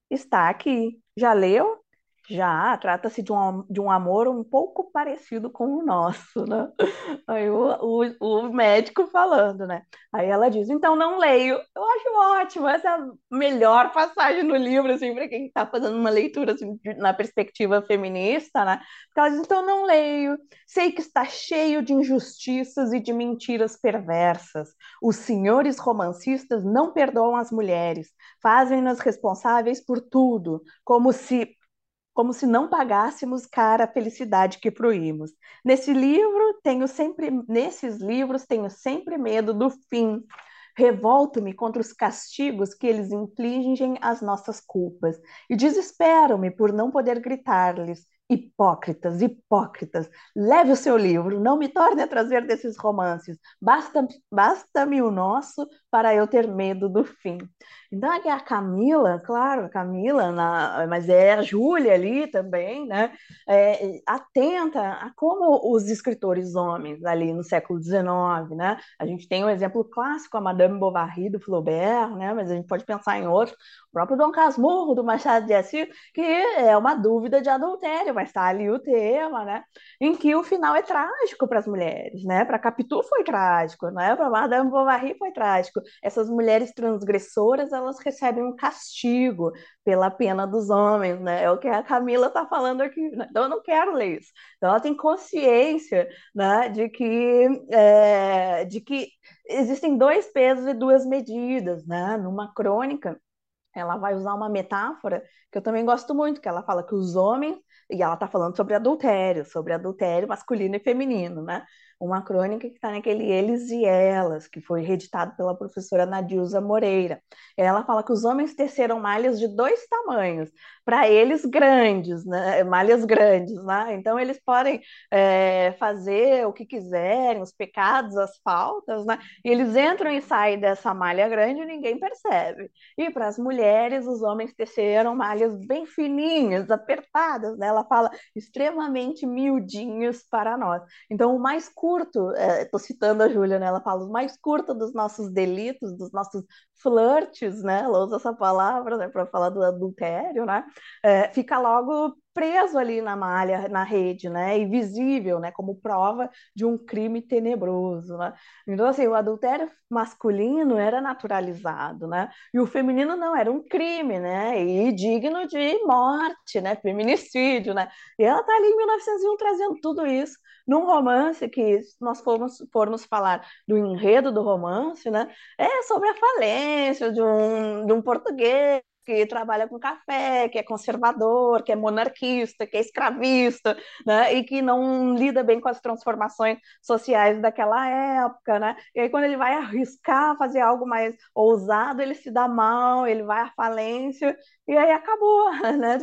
está aqui. Já leu? Já, trata-se de um, de um amor um pouco parecido com o nosso, né? Aí o, o, o, médico falando, né? Aí ela diz, então não leio. Eu acho ótimo, essa é a melhor passagem no livro, assim, para quem está fazendo uma leitura assim, na perspectiva feminista, né? Porque ela diz, então não leio. Sei que está cheio de injustiças e de mentiras perversas. Os senhores romancistas não perdoam as mulheres, fazem-nas responsáveis por tudo, como se como se não pagássemos cara a felicidade que fruímos. Nesse livro tenho sempre, nesses livros tenho sempre medo do fim. Revolto-me contra os castigos que eles infligem às nossas culpas e desespero-me por não poder gritar-lhes: Hipócritas, hipócritas, leve o seu livro, não me torne a trazer desses romances, basta-me basta o nosso para eu ter medo do fim. Então, a Camila, claro, a Camila, na, mas é a Júlia ali também, né? É, atenta a como os escritores homens ali no século XIX, né? A gente tem um exemplo clássico, a Madame Bovary do Flaubert, né? Mas a gente pode pensar em outros, próprio Dom Casmurro do Machado de Assis, que é uma dúvida de adultério, mas está ali o tema, né? Em que o final é trágico para as mulheres, né? Para Capitu foi trágico, né? Para Madame Bovary foi trágico. Essas mulheres transgressoras, elas recebem um castigo pela pena dos homens, né? É o que a Camila está falando aqui. Né? Então, eu não quero ler isso. Então, ela tem consciência né, de, que, é, de que existem dois pesos e duas medidas, né? Numa crônica, ela vai usar uma metáfora que eu também gosto muito, que ela fala que os homens, e ela está falando sobre adultério, sobre adultério masculino e feminino, né? Uma crônica que está naquele Eles e Elas, que foi reeditado pela professora Nadilza Moreira. Ela fala que os homens teceram malhas de dois tamanhos, para eles grandes, né? malhas grandes, né? Então eles podem é, fazer o que quiserem, os pecados, as faltas, né? E eles entram e saem dessa malha grande e ninguém percebe. E para as mulheres, os homens teceram malhas bem fininhas, apertadas, né? Ela fala extremamente miudinhos para nós. Então o mais curto, estou é, citando a Júlia, né? Ela fala o mais curto dos nossos delitos, dos nossos flirts, né? Ela usa essa palavra né, para falar do adultério, né? É, fica logo preso ali na malha, na rede, né? E visível, né? Como prova de um crime tenebroso, né? Então, assim, o adultério masculino era naturalizado, né? E o feminino não, era um crime, né? E digno de morte, né? Feminicídio, né? E ela tá ali em 1901 trazendo tudo isso num romance que, nós formos, formos falar do enredo do romance, né? É sobre a falência de um, de um português que trabalha com café, que é conservador, que é monarquista, que é escravista, né? E que não lida bem com as transformações sociais daquela época, né? E aí quando ele vai arriscar fazer algo mais ousado, ele se dá mal, ele vai à falência e aí acabou, né?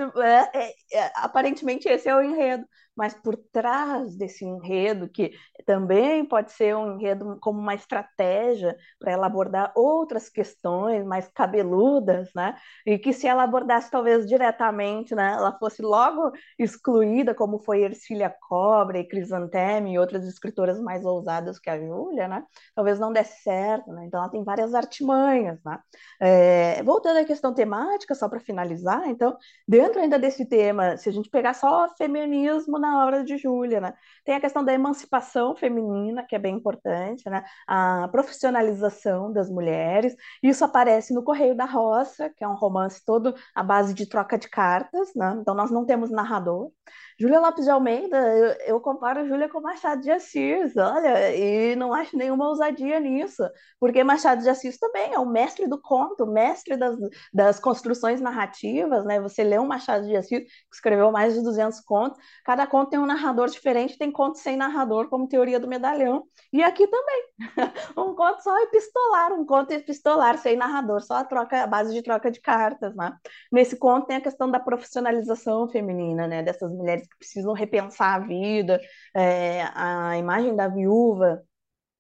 É, é, é, aparentemente esse é o enredo mas por trás desse enredo, que também pode ser um enredo como uma estratégia para ela abordar outras questões mais cabeludas, né? E que se ela abordasse talvez diretamente, né, ela fosse logo excluída, como foi Ercília Cobra e Crisanteme e outras escritoras mais ousadas que a Júlia, né? Talvez não desse certo, né? Então ela tem várias artimanhas, né? É, voltando à questão temática, só para finalizar, então, dentro ainda desse tema, se a gente pegar só feminismo na obra de Júlia, né? Tem a questão da emancipação feminina, que é bem importante, né? A profissionalização das mulheres. Isso aparece no Correio da Roça, que é um romance todo à base de troca de cartas, né? Então nós não temos narrador. Júlia Lopes de Almeida, eu, eu comparo Júlia com Machado de Assis, olha, e não acho nenhuma ousadia nisso, porque Machado de Assis também é o mestre do conto, mestre das, das construções narrativas, né? Você lê um Machado de Assis, que escreveu mais de 200 contos, cada conto tem um narrador diferente, tem contos sem narrador, como Teoria do Medalhão, e aqui também, um conto só epistolar, um conto epistolar, sem narrador, só a troca, a base de troca de cartas, né? Nesse conto tem a questão da profissionalização feminina, né? Dessas mulheres que precisam repensar a vida, é, a imagem da viúva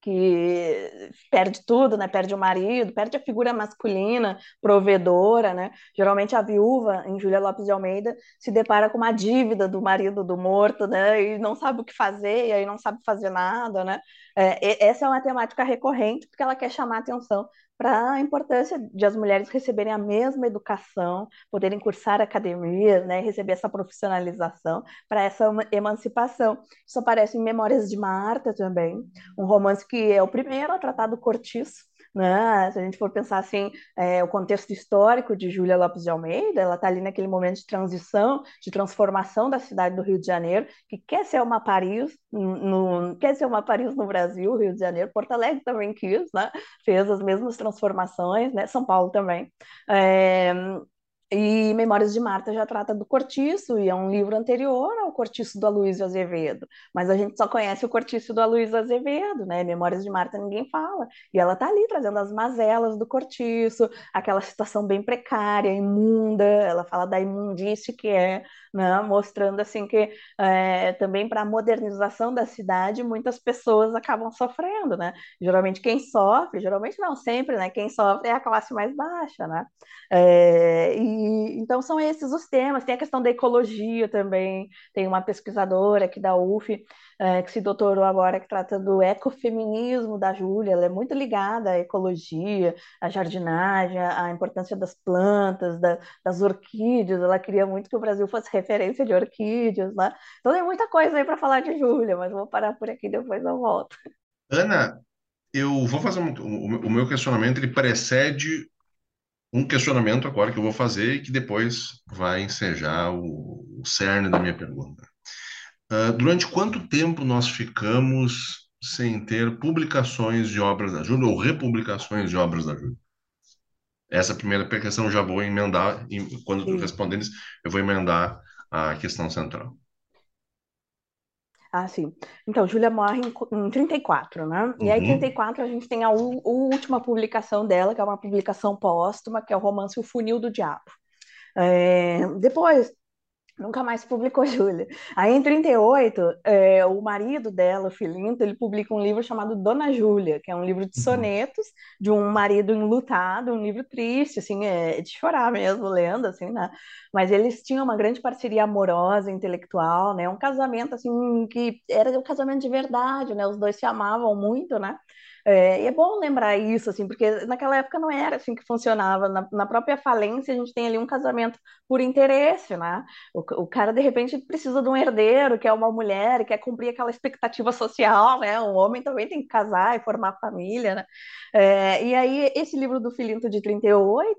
que perde tudo, né? Perde o marido, perde a figura masculina, provedora, né? Geralmente a viúva, em Júlia Lopes de Almeida, se depara com uma dívida do marido do morto, né? E não sabe o que fazer, e aí não sabe fazer nada, né? É, essa é uma temática recorrente, porque ela quer chamar atenção para a importância de as mulheres receberem a mesma educação, poderem cursar academia, né, receber essa profissionalização, para essa emancipação. Isso aparece em Memórias de Marta também, um romance que é o primeiro a tratar do cortiço, né? Se a gente for pensar assim, é, o contexto histórico de Júlia Lopes de Almeida, ela está ali naquele momento de transição, de transformação da cidade do Rio de Janeiro, que quer ser uma Paris, no, quer ser uma Paris no Brasil, Rio de Janeiro, Porto Alegre também quis, né? Fez as mesmas transformações, né? São Paulo também. É, e Memórias de Marta já trata do Cortiço, e é um livro anterior ao Cortiço do Aloysio Azevedo. Mas a gente só conhece o Cortiço do Aloysio Azevedo, né? Memórias de Marta ninguém fala. E ela tá ali trazendo as mazelas do Cortiço, aquela situação bem precária, imunda. Ela fala da imundície que é, né? Mostrando assim que é, também para a modernização da cidade muitas pessoas acabam sofrendo, né? Geralmente quem sofre, geralmente não sempre, né? Quem sofre é a classe mais baixa, né? É, e então são esses os temas. Tem a questão da ecologia também. Tem uma pesquisadora aqui da UF é, que se doutorou agora que trata do ecofeminismo da Júlia. Ela é muito ligada à ecologia, à jardinagem, à importância das plantas, da, das orquídeas. Ela queria muito que o Brasil fosse referência de orquídeas, né? Então tem muita coisa aí para falar de Júlia, mas vou parar por aqui depois eu volto. Ana, eu vou fazer um, o, o meu questionamento ele precede um questionamento agora que eu vou fazer e que depois vai ensejar o, o cerne da minha pergunta. Uh, durante quanto tempo nós ficamos sem ter publicações de obras da Júlia ou republicações de obras da Júlia? Essa primeira questão já vou emendar, e quando tu responder, eu vou emendar a questão central. Ah, sim. Então, Júlia morre em, em 34, né? E aí, em 34, uhum. a gente tem a, a última publicação dela, que é uma publicação póstuma, que é o romance O Funil do Diabo. É, depois, Nunca mais publicou Júlia. Aí, em 38, é, o marido dela, o Filinto, ele publica um livro chamado Dona Júlia, que é um livro de uhum. sonetos de um marido enlutado, um livro triste, assim, é, de chorar mesmo, lendo, assim, né? Mas eles tinham uma grande parceria amorosa, intelectual, né? Um casamento, assim, que era um casamento de verdade, né? Os dois se amavam muito, né? É, e é bom lembrar isso, assim, porque naquela época não era assim que funcionava. Na, na própria falência, a gente tem ali um casamento por interesse, né? O, o, cara, de repente, precisa de um herdeiro, que é uma mulher, quer cumprir aquela expectativa social, né? O homem também tem que casar e formar família, né? É, e aí, esse livro do Filinto de 38,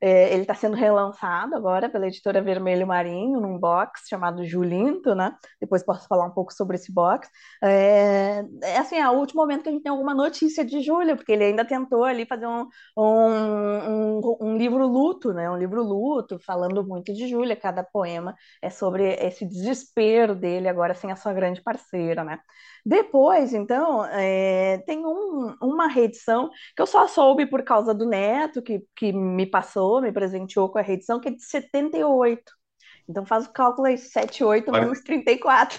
é, ele está sendo relançado agora pela editora Vermelho Marinho, num box chamado Julinto, né? Depois posso falar um pouco sobre esse box. É, é assim, é o último momento que a gente tem alguma notícia notícia de Júlia, porque ele ainda tentou ali fazer um, um, um, um livro luto, né? Um livro luto, falando muito de Júlia. Cada poema é sobre esse desespero dele agora sem a sua grande parceira, né? Depois, então, é, tem um, uma reedição que eu só soube por causa do neto, que, que me passou, me presenteou com a reedição, que é de 78. Então faz o cálculo aí, 7, 8 menos 34.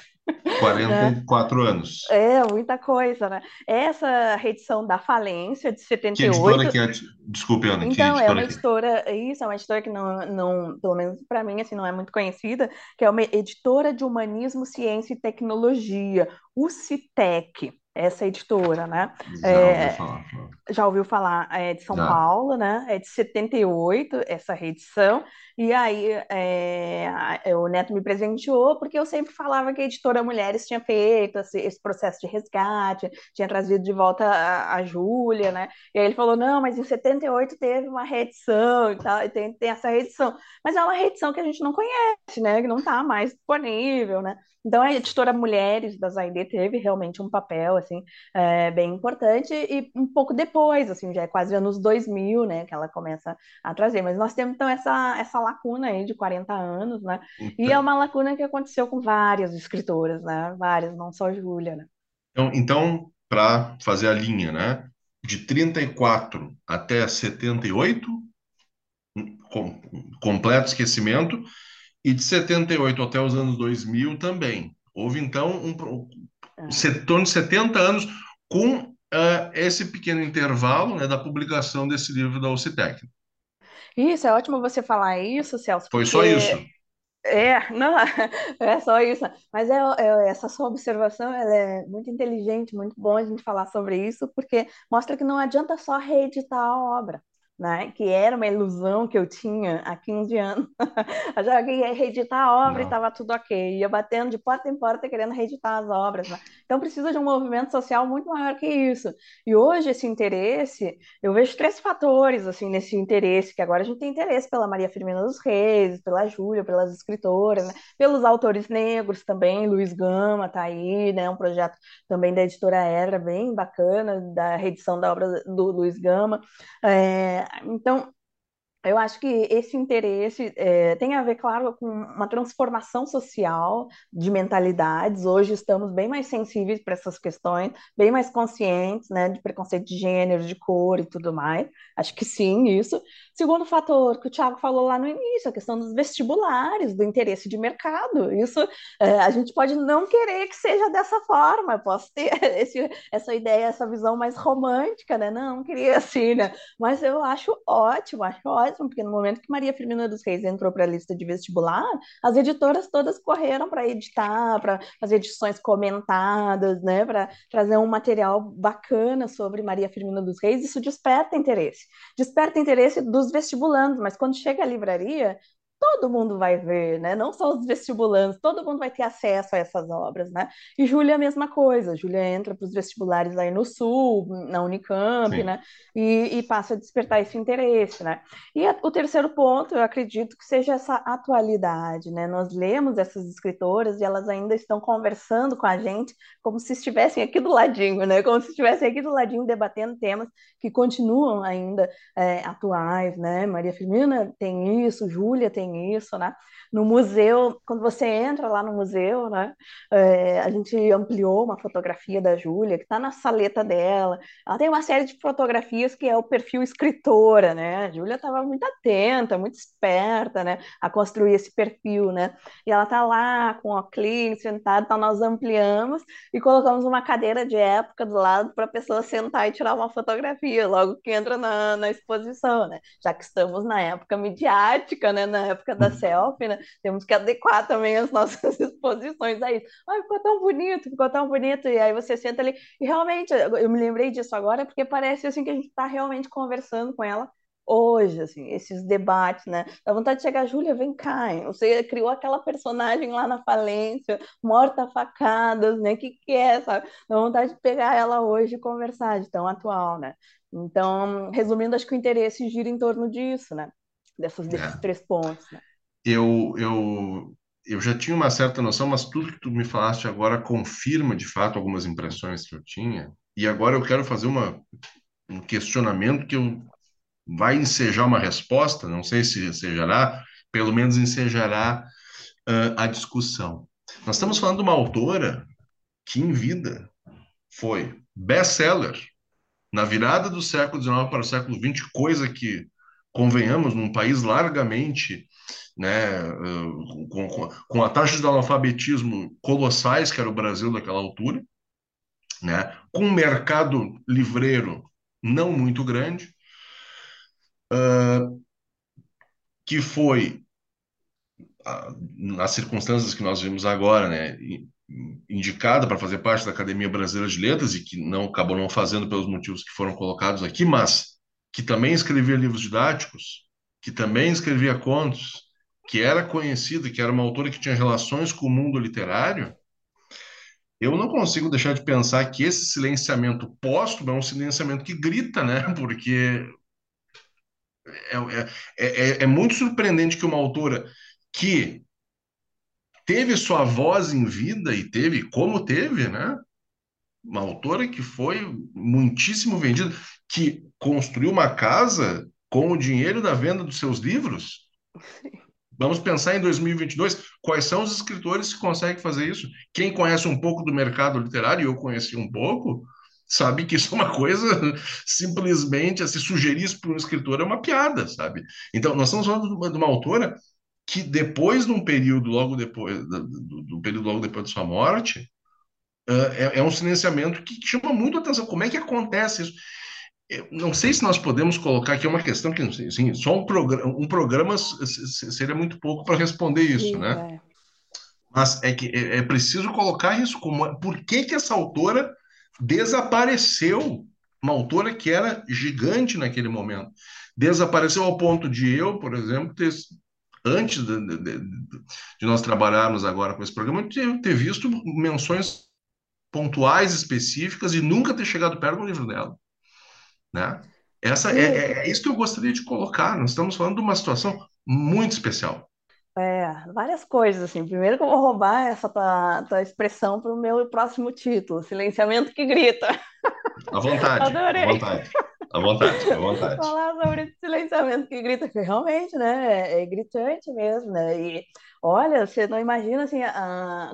44 né? anos. É, muita coisa, né? Essa reedição da falência de 78. Que editora que é? Desculpe, Ana. Então, é uma editora, isso, é uma editora que não, não pelo menos para mim, assim, não é muito conhecida, que é uma editora de humanismo, ciência e tecnologia, o CITEC. Essa editora, né? Já É, ouvi falar. já ouviu falar, é de São Já. Paulo, né? É de 78 essa reedição. E aí é, o Neto me presenteou porque eu sempre falava que a editora Mulheres tinha feito esse, esse processo de resgate, tinha trazido de volta a, a Júlia, né? E aí ele falou: não, mas em 78 teve uma reedição e tal, e tem, tem essa reedição. Mas é uma reedição que a gente não conhece, né? Que não está mais disponível, né? Então a editora Mulheres da Zaide teve realmente um papel assim é, bem importante e um pouco depois, assim, já é quase anos 2000, né, que ela começa a trazer. Mas nós temos então essa essa lacuna aí de 40 anos, né? E é Então, uma lacuna que aconteceu com várias escritoras, né? Várias, não só Júlia, né? então, então para fazer a linha, né? De 34 até 78, com, completo esquecimento, e de 78 até os anos 2000 também. Houve, então, um, É. setor de 70 anos com ah, esse pequeno intervalo né, da publicação desse livro da Ocitec. Isso, é ótimo você falar isso, Celso, Foi só porque isso. É, não, é só isso. Mas é, é- essa sua observação, ela é muito inteligente, muito bom a gente falar sobre isso, porque mostra que não adianta só reeditar a obra, né? Que era uma ilusão que eu tinha há 15 anos. Achava que ia reeditar a obra e Não. estava tudo ok. Ia batendo de porta em porta querendo reeditar as obras, né? Então precisa de um movimento social muito maior que isso. E hoje esse interesse, eu vejo três fatores assim nesse interesse, que agora a gente tem interesse pela Maria Firmina dos Reis, pela Júlia, pelas escritoras, né? Pelos autores negros também, Luiz Gama tá aí, né? Um projeto também da editora Era, bem bacana, da reedição da obra do Luiz Gama. É, então, eu acho que esse interesse é, tem a ver, claro, com uma transformação social de mentalidades. Hoje estamos bem mais sensíveis para essas questões, bem mais conscientes, né, de preconceito de gênero, de cor e tudo mais. Acho que sim, isso. Segundo fator que o Thiago falou lá no início, a questão dos vestibulares, do interesse de mercado. Isso é, a gente pode não querer que seja dessa forma. Eu posso ter esse, essa ideia, essa visão mais romântica, né? Não, não queria assim, né? Mas eu acho ótimo, acho ótimo, porque no momento que Maria Firmina dos Reis entrou para a lista de vestibular, as editoras todas correram para editar, para fazer edições comentadas, né, para trazer um material bacana sobre Maria Firmina dos Reis. Isso desperta interesse. Desperta interesse dos vestibulandos, mas quando chega à livraria, todo mundo vai ver, né? Não só os vestibulandos, todo mundo vai ter acesso a essas obras, né? E Júlia é a mesma coisa. Júlia entra para os vestibulares aí no Sul, na Unicamp, Sim. né? E, e passa a despertar esse interesse, né? E a- o terceiro ponto, eu acredito que seja essa atualidade, né? Nós lemos essas escritoras e elas ainda estão conversando com a gente como se estivessem aqui do ladinho, né? Como se estivessem aqui do ladinho debatendo temas que continuam ainda é, atuais, né? Maria Firmina tem isso, Júlia tem isso, né? No museu, quando você entra lá no museu, né? é, a gente ampliou uma fotografia da Júlia que está na saleta dela. Ela tem uma série de fotografias que é o perfil escritora, né? A Júlia estava muito atenta, muito esperta, né? A construir esse perfil, né? E ela tá lá com o óculos, sentada, então nós ampliamos e colocamos uma cadeira de época do lado para a pessoa sentar e tirar uma fotografia logo que entra na, na exposição, né? Já que estamos na época midiática, né? Na época da selfie, né? Temos que adequar também as nossas exposições a isso. Ai, ficou tão bonito, ficou tão bonito. E aí você senta ali e realmente eu me lembrei disso agora porque parece assim que a gente está realmente conversando com ela hoje, assim, esses debates, né? Dá vontade de chegar, Júlia, vem cá, hein? você criou aquela personagem lá na falência, morta a facadas, né? O que que é, sabe? Dá vontade de pegar ela hoje e conversar, de tão atual, né? Então, resumindo, acho que o interesse gira em torno disso, né? Dessas, desses É. três pontos, né? Eu, eu, eu já tinha uma certa noção, mas tudo que tu me falaste agora confirma de fato algumas impressões que eu tinha. E agora eu quero fazer uma, um questionamento que eu vai ensejar uma resposta, não sei se ensejará, pelo menos ensejará ah, a discussão. Nós estamos falando de uma autora que em vida foi best-seller na virada do século XIX para o século XX, coisa que, convenhamos, num país largamente, né, com, com, com a taxa de analfabetismo colossais, que era o Brasil daquela altura, né, com um mercado livreiro não muito grande, uh, que foi, nas circunstâncias que nós vimos agora, né, indicada para fazer parte da Academia Brasileira de Letras e que não acabou não fazendo pelos motivos que foram colocados aqui, mas que também escrevia livros didáticos, que também escrevia contos, que era conhecida, que era uma autora que tinha relações com o mundo literário, eu não consigo deixar de pensar que esse silenciamento póstumo é um silenciamento que grita, né? Porque é, é, é, é muito surpreendente que uma autora que teve sua voz em vida e teve, como teve, né? Uma autora que foi muitíssimo vendida, que construiu uma casa com o dinheiro da venda dos seus livros. Vamos pensar em 2022, quais são os escritores que conseguem fazer isso? Quem conhece um pouco do mercado literário, e eu conheci um pouco, sabe que isso é uma coisa simplesmente, se assim, sugerir isso para um escritor é uma piada, sabe? Então, nós estamos falando de uma, de uma autora que depois de um período logo depois do, do período logo depois da sua morte é, é, um silenciamento que chama muito a atenção. Como é que acontece isso? Eu não sei se nós podemos colocar aqui uma questão que assim, só um, programa, um programa seria muito pouco para responder isso, Sim, né? É. Mas é que é, é, preciso colocar isso como por que que essa autora desapareceu? Uma autora que era gigante naquele momento desapareceu ao ponto de eu, por exemplo, ter antes de, de, de, nós trabalharmos agora com esse programa, ter, ter visto menções pontuais específicas e nunca ter chegado perto do livro dela, né? Essa é, é, é, isso que eu gostaria de colocar. Nós estamos falando de uma situação muito especial. É, várias coisas, assim. Primeiro que eu vou roubar essa tua, tua expressão para o meu próximo título, Silenciamento que Grita. À vontade, Adorei. à vontade. À vontade, à vontade. Falar sobre silenciamento que grita, que realmente, né, é, é gritante mesmo, né, e olha, você não imagina, assim,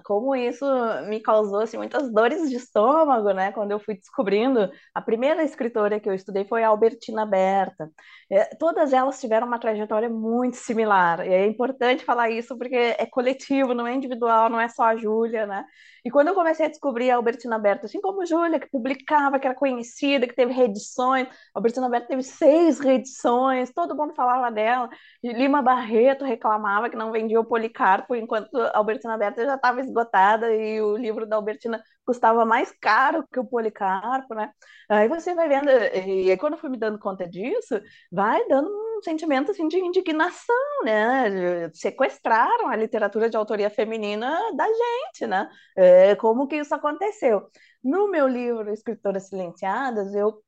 como isso me causou, assim, muitas dores de estômago, né, quando eu fui descobrindo, a primeira escritora que eu estudei foi a Albertina Berta, é, todas elas tiveram uma trajetória muito similar, e é importante falar isso porque é coletivo, não é individual, não é só a Júlia, né, e quando eu comecei a descobrir a Albertina Berta, assim como Júlia, que publicava, que era conhecida, que teve reedições, a Albertina Berta teve seis reedições, todo mundo falava dela. Lima Barreto reclamava que não vendia o Policarpo, enquanto a Albertina Berta já estava esgotada e o livro da Albertina custava mais caro que o Policarpo, né? Aí você vai vendo, e aí quando eu fui me dando conta disso, vai dando um sentimento assim de indignação, né? Sequestraram a literatura de autoria feminina da gente, né? É, como que isso aconteceu? No meu livro Escritoras Silenciadas, eu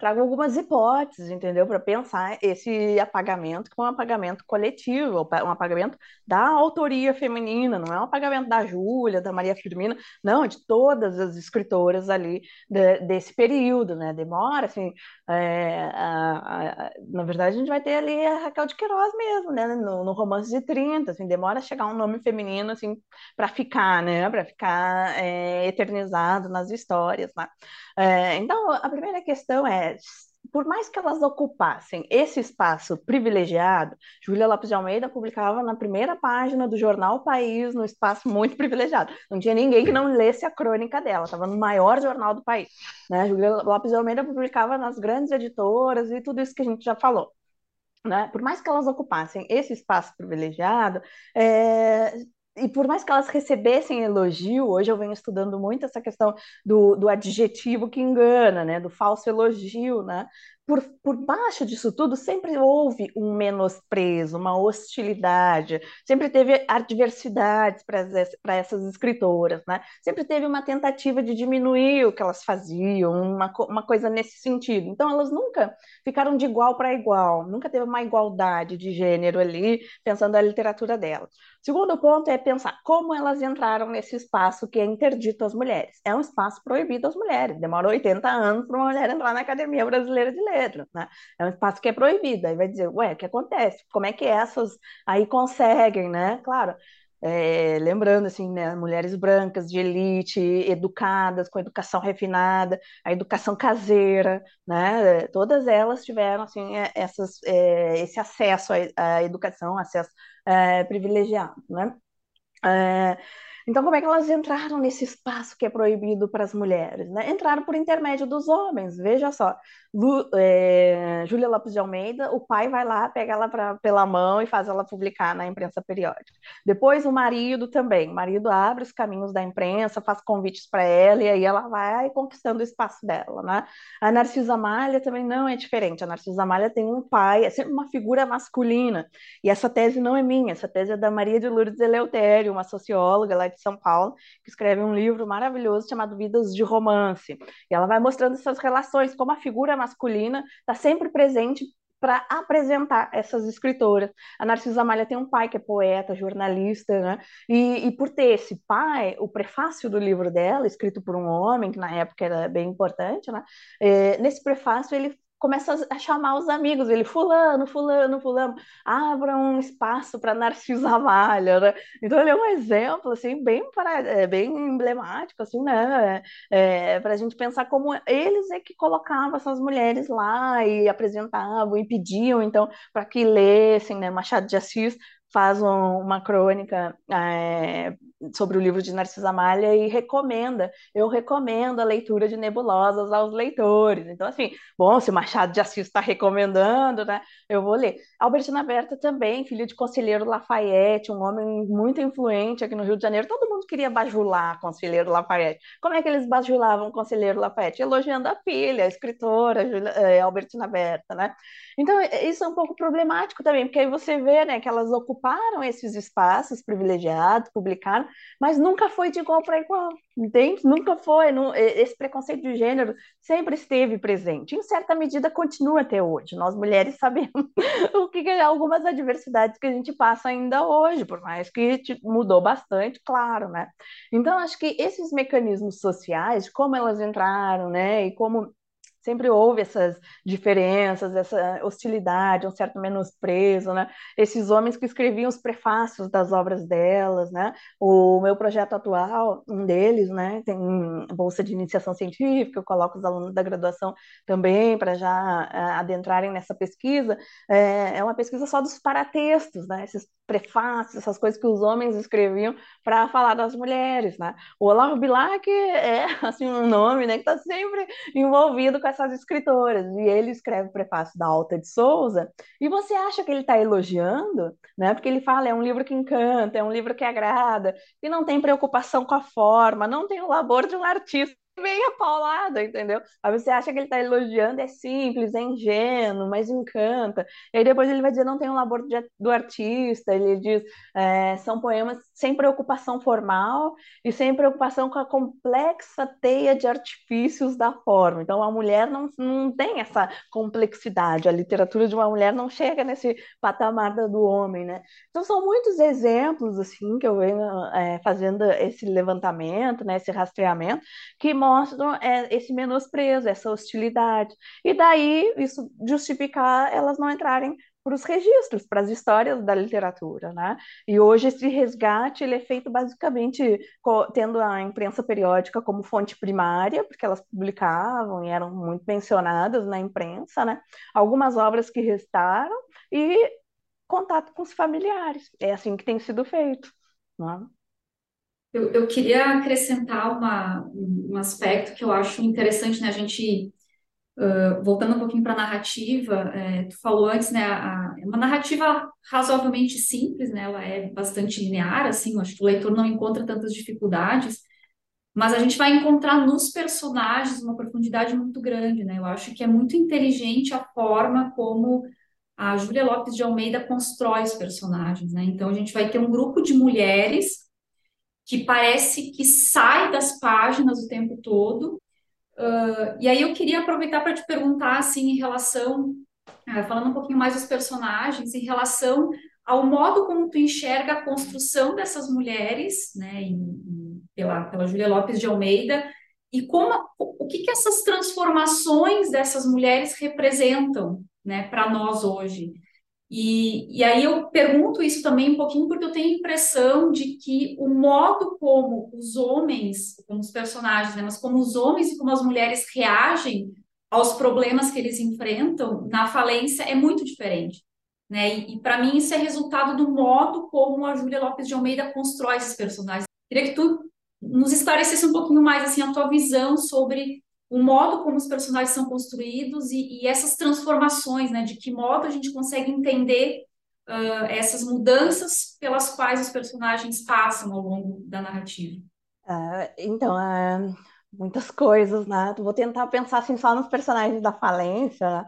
trago algumas hipóteses, entendeu? Para pensar esse apagamento que é um apagamento coletivo, um apagamento da autoria feminina, não é um apagamento da Júlia, da Maria Firmina, não, de todas as escritoras ali de, desse período, né? Demora, assim, é, a, a, na verdade a gente vai ter ali a Raquel de Queiroz mesmo, né? No, no romance de 30, assim, demora a chegar um nome feminino, assim, para ficar, né? Para ficar é, eternizado nas histórias, né? É, então, a primeira questão é por mais que elas ocupassem esse espaço privilegiado, Júlia Lopes de Almeida publicava na primeira página do jornal País, no espaço muito privilegiado. Não tinha ninguém que não lesse a crônica dela, estava no maior jornal do país. Né? Júlia Lopes de Almeida publicava nas grandes editoras e tudo isso que a gente já falou. Né? Por mais que elas ocupassem esse espaço privilegiado, é, e por mais que elas recebessem elogio, hoje eu venho estudando muito essa questão do, do adjetivo que engana, né, do falso elogio, né, por, por baixo disso tudo sempre houve um menosprezo, uma hostilidade, sempre teve adversidades para essas escritoras, né? Sempre teve uma tentativa de diminuir o que elas faziam, uma, uma coisa nesse sentido. Então, elas nunca ficaram de igual para igual, nunca teve uma igualdade de gênero ali, pensando a literatura delas. Segundo ponto é pensar como elas entraram nesse espaço que é interdito às mulheres. É um espaço proibido às mulheres. Demora 80 anos para uma mulher entrar na Academia Brasileira de Letras né? É um espaço que é proibido. Aí vai dizer, ué, o que acontece? Como é que essas aí conseguem, né? Claro, é, lembrando assim, né, mulheres brancas de elite, educadas, com educação refinada, a educação caseira, né, todas elas tiveram assim, é, essas, é, esse acesso à, educação, acesso é, privilegiado. Né? Então, como é que elas entraram nesse espaço que é proibido para as mulheres? Né? Entraram por intermédio dos homens. Veja só, Lu, é, Júlia Lopes de Almeida, o pai vai lá, pega ela pra, pela mão e faz ela publicar na imprensa periódica. Depois o marido também. O marido abre os caminhos da imprensa, faz convites para ela e aí ela vai conquistando o espaço dela. Né? A Narcisa Malha também não é diferente. A Narcisa Malha tem um pai, é sempre uma figura masculina. E essa tese não é minha, essa tese é da Maria de Lourdes Eleutério, uma socióloga lá de São Paulo, que escreve um livro maravilhoso chamado Vidas de Romance. E ela vai mostrando essas relações, como a figura masculina está sempre presente para apresentar essas escritoras. A Narcisa Amália tem um pai que é poeta, jornalista, né? E, e, por ter esse pai, o prefácio do livro dela, escrito por um homem, que na época era bem importante, né? É, nesse prefácio ele começa a chamar os amigos, ele, fulano, fulano, fulano, abra um espaço para Narcisa Amália, né? Então ele é um exemplo, assim, bem, para, é, bem emblemático, assim, né? É para a gente pensar como eles é que colocavam essas mulheres lá e apresentavam e pediam, então, para que lessem, né? Machado de Assis faz um, uma crônica é, sobre o livro de Narcisa Malha e recomenda, eu recomendo a leitura de Nebulosas aos leitores. Então, assim, bom, se o Machado de Assis está recomendando, né, eu vou ler. Albertina Berta também, filha de Conselheiro Lafayette, um homem muito influente aqui no Rio de Janeiro. Todo mundo queria bajular Conselheiro Lafayette. Como é que eles bajulavam o Conselheiro Lafayette? Elogiando a filha, a escritora é, Albertina Berta, né? Então, isso é um pouco problemático também, porque aí você vê, né, que elas ocuparam esses espaços privilegiados, publicaram, mas nunca foi de igual para igual, entende? Nunca foi. Não, esse preconceito de gênero sempre esteve presente. Em certa medida, continua até hoje. Nós mulheres sabemos o que é algumas adversidades que a gente passa ainda hoje, por mais que mudou bastante, claro, né? Então, acho que esses mecanismos sociais, como elas entraram, né, e como sempre houve essas diferenças, essa hostilidade, um certo menosprezo, né? Esses homens que escreviam os prefácios das obras delas, né? O meu projeto atual, um deles, né, tem bolsa de iniciação científica, eu coloco os alunos da graduação também para já uh, adentrarem nessa pesquisa. É, é uma pesquisa só dos paratextos, né? Esses prefácios, essas coisas que os homens escreviam para falar das mulheres, né? O Olavo Bilac é assim um nome, né, que está sempre envolvido com essas escritoras e ele escreve o prefácio da Alta de Souza e você acha que ele está elogiando, né? Porque ele fala é um livro que encanta, é um livro que agrada e não tem preocupação com a forma, não tem o labor de um artista bem paulada, entendeu? Aí você acha que ele está elogiando, é simples, é ingênuo, mas encanta. E aí depois ele vai dizer, não tem um labor de, do artista, ele diz, é, são poemas sem preocupação formal e sem preocupação com a complexa teia de artifícios da forma. Então a mulher não, não tem essa complexidade, a literatura de uma mulher não chega nesse patamar do homem, né? Então são muitos exemplos, assim, que eu venho é, fazendo esse levantamento, né, esse rastreamento, que mostram é, esse menosprezo, essa hostilidade. E daí isso justificar elas não entrarem para os registros, para as histórias da literatura, né? E hoje esse resgate ele é feito basicamente tendo a imprensa periódica como fonte primária, porque elas publicavam e eram muito mencionadas na imprensa, né? Algumas obras que restaram e contato com os familiares. É assim que tem sido feito, né? Eu, eu queria acrescentar uma, um aspecto que eu acho interessante, né? A gente, uh, voltando um pouquinho para a narrativa, é, tu falou antes, né? A, é uma narrativa razoavelmente simples, né? Ela é bastante linear, assim, acho que o leitor não encontra tantas dificuldades, mas a gente vai encontrar nos personagens uma profundidade muito grande, né? Eu acho que é muito inteligente a forma como a Júlia Lopes de Almeida constrói os personagens, né? Então a gente vai ter um grupo de mulheres que parece que sai das páginas o tempo todo. Uh, e aí eu queria aproveitar para te perguntar, assim, em relação, uh, falando um pouquinho mais dos personagens, em relação ao modo como tu enxerga a construção dessas mulheres, né, em, em, pela, pela Júlia Lopes de Almeida, e como, o que, que essas transformações dessas mulheres representam, né, para nós hoje. E, e aí eu pergunto isso também um pouquinho porque eu tenho a impressão de que o modo como os homens, como os personagens, né, mas como os homens e como as mulheres reagem aos problemas que eles enfrentam na falência é muito diferente. Né? E, e para mim isso é resultado do modo como a Júlia Lopes de Almeida constrói esses personagens. Queria que tu nos esclarecesse um pouquinho mais assim a tua visão sobre o modo como os personagens são construídos e, e essas transformações, né? De que modo a gente consegue entender uh, essas mudanças pelas quais os personagens passam ao longo da narrativa. Uh, então, uh, muitas coisas, né? Vou tentar pensar assim só nos personagens da falência, né?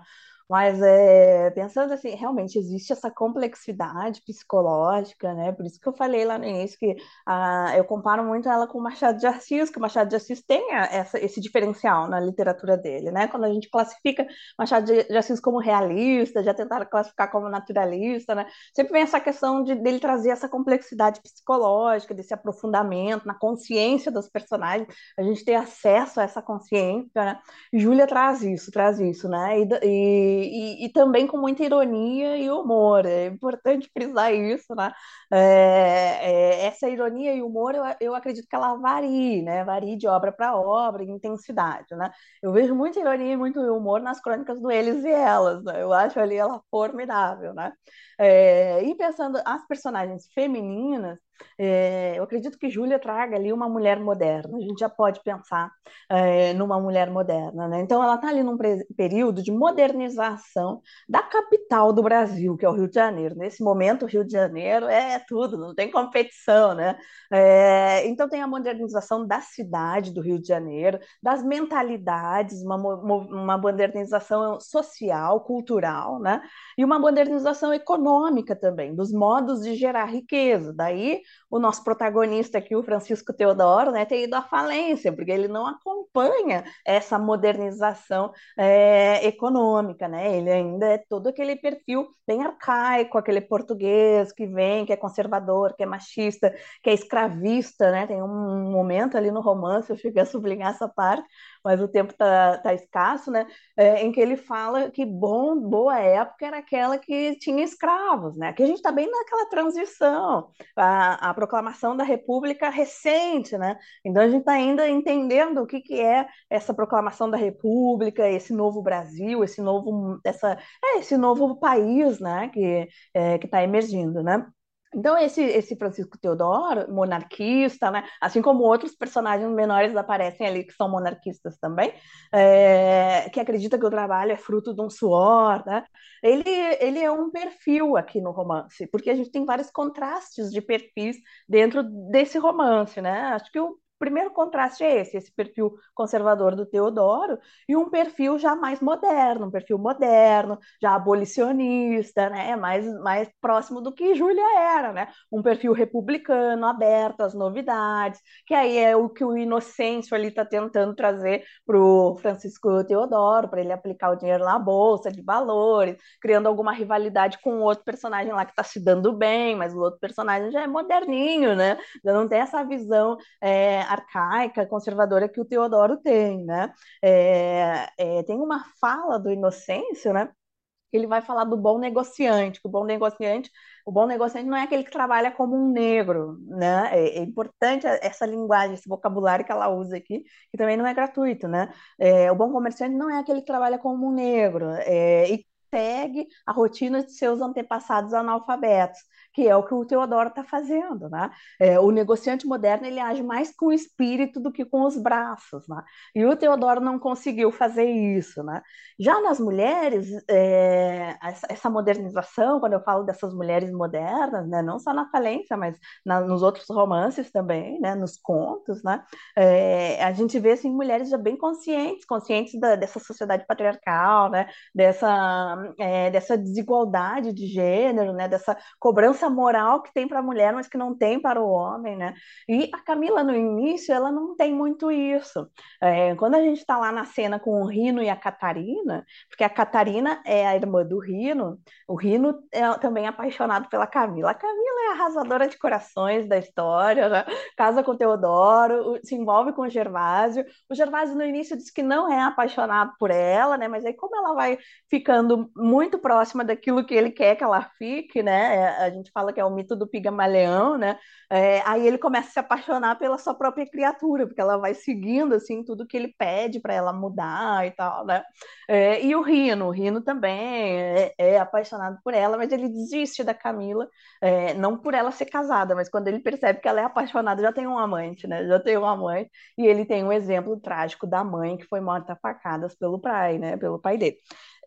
Mas é, pensando assim, realmente existe essa complexidade psicológica, né? Por isso que eu falei lá no início que ah, eu comparo muito ela com o Machado de Assis, que o Machado de Assis tem essa, esse diferencial na literatura dele, né? Quando a gente classifica Machado de Assis como realista, já tentaram classificar como naturalista, né? Sempre vem essa questão de dele trazer essa complexidade psicológica, desse aprofundamento na consciência dos personagens, a gente ter acesso a essa consciência, né? Júlia traz isso, traz isso, né? e, e e, e, também com muita ironia e humor. É importante frisar isso, né? É, é, essa ironia e humor, eu, eu acredito que ela varie, né? Varie de obra para obra, em intensidade, né? Eu vejo muita ironia e muito humor nas crônicas do Eles e Elas, né? Eu acho ali ela formidável, né? É, e pensando as personagens femininas, é, eu acredito que Júlia traga ali uma mulher moderna. A gente já pode pensar é, numa mulher moderna, né? Então, ela está ali num período de modernização da capital do Brasil, que é o Rio de Janeiro. Nesse momento, o Rio de Janeiro é tudo, não tem competição, né? É, então, tem a modernização da cidade do Rio de Janeiro, das mentalidades, uma, uma modernização social, cultural, né? E uma modernização econômica também, dos modos de gerar riqueza. Daí o nosso protagonista aqui, o Francisco Teodoro, né, ter ido à falência, porque ele não acompanha essa modernização é, econômica, né? Ele ainda é todo aquele perfil bem arcaico, aquele português que vem, que é conservador, que é machista, que é escravista, né? Tem um momento ali no romance, eu cheguei a sublinhar essa parte, mas o tempo está tá escasso, né? É, em que ele fala que bom, boa época era aquela que tinha escravos, né? Que a gente está bem naquela transição, a, a proclamação da República recente, né? Então a gente está ainda entendendo o que, que é essa proclamação da República, esse novo Brasil, esse novo, essa, é, esse novo país, né? Que é, que está emergindo, né? Então, esse, esse Francisco Teodoro, monarquista, né? assim como outros personagens menores aparecem ali que são monarquistas também, é, que acredita que o trabalho é fruto de um suor, né? ele, ele é um perfil aqui no romance, porque a gente tem vários contrastes de perfis dentro desse romance. Né? Acho que o primeiro contraste é esse, esse perfil conservador do Teodoro, e um perfil já mais moderno, um perfil moderno, já abolicionista, né? mais, mais próximo do que Júlia era, né? um perfil republicano, aberto às novidades, que aí é o que o Inocêncio ali está tentando trazer para o Francisco Teodoro, para ele aplicar o dinheiro na bolsa de valores, criando alguma rivalidade com outro personagem lá que está se dando bem, mas o outro personagem já é moderninho, né? já não tem essa visão é, arcaica, conservadora que o Teodoro tem, né? É, é, tem uma fala do Inocêncio, né? Ele vai falar do bom negociante, que o bom negociante, o bom negociante não é aquele que trabalha como um negro, né? É, é importante essa linguagem, esse vocabulário que ela usa aqui, que também não é gratuito, né? É, o bom comerciante não é aquele que trabalha como um negro é, e segue a rotina de seus antepassados analfabetos que é o que o Teodoro está fazendo, né? É, o negociante moderno ele age mais com o espírito do que com os braços, né? E o Teodoro não conseguiu fazer isso, né? Já nas mulheres, é, essa modernização, quando eu falo dessas mulheres modernas, né? Não só na falência, mas na, nos outros romances também, né? Nos contos, né? É, a gente vê assim mulheres já bem conscientes, conscientes da, dessa sociedade patriarcal, né? Dessa é, dessa desigualdade de gênero, né? Dessa cobrança essa moral que tem para a mulher, mas que não tem para o homem, né? E a Camila, no início, ela não tem muito isso. É, quando a gente está lá na cena com o Rino e a Catarina, porque a Catarina é a irmã do Rino, o Rino é também apaixonado pela Camila. A Camila é a arrasadora de corações da história, né? casa com o Teodoro, se envolve com o Gervásio. O Gervásio, no início, diz que não é apaixonado por ela, né? Mas aí, como ela vai ficando muito próxima daquilo que ele quer que ela fique, né? É, a gente fala que é o mito do pigamaleão, né? É, aí ele começa a se apaixonar pela sua própria criatura, porque ela vai seguindo assim tudo que ele pede para ela mudar e tal, né? É, e o Rino, o Rino também é, é, apaixonado por ela, mas ele desiste da Camila, é, não por ela ser casada, mas quando ele percebe que ela é apaixonada, já tem um amante, né? Já tem um amante, e ele tem um exemplo trágico da mãe que foi morta a facadas pelo pai, né? Pelo pai dele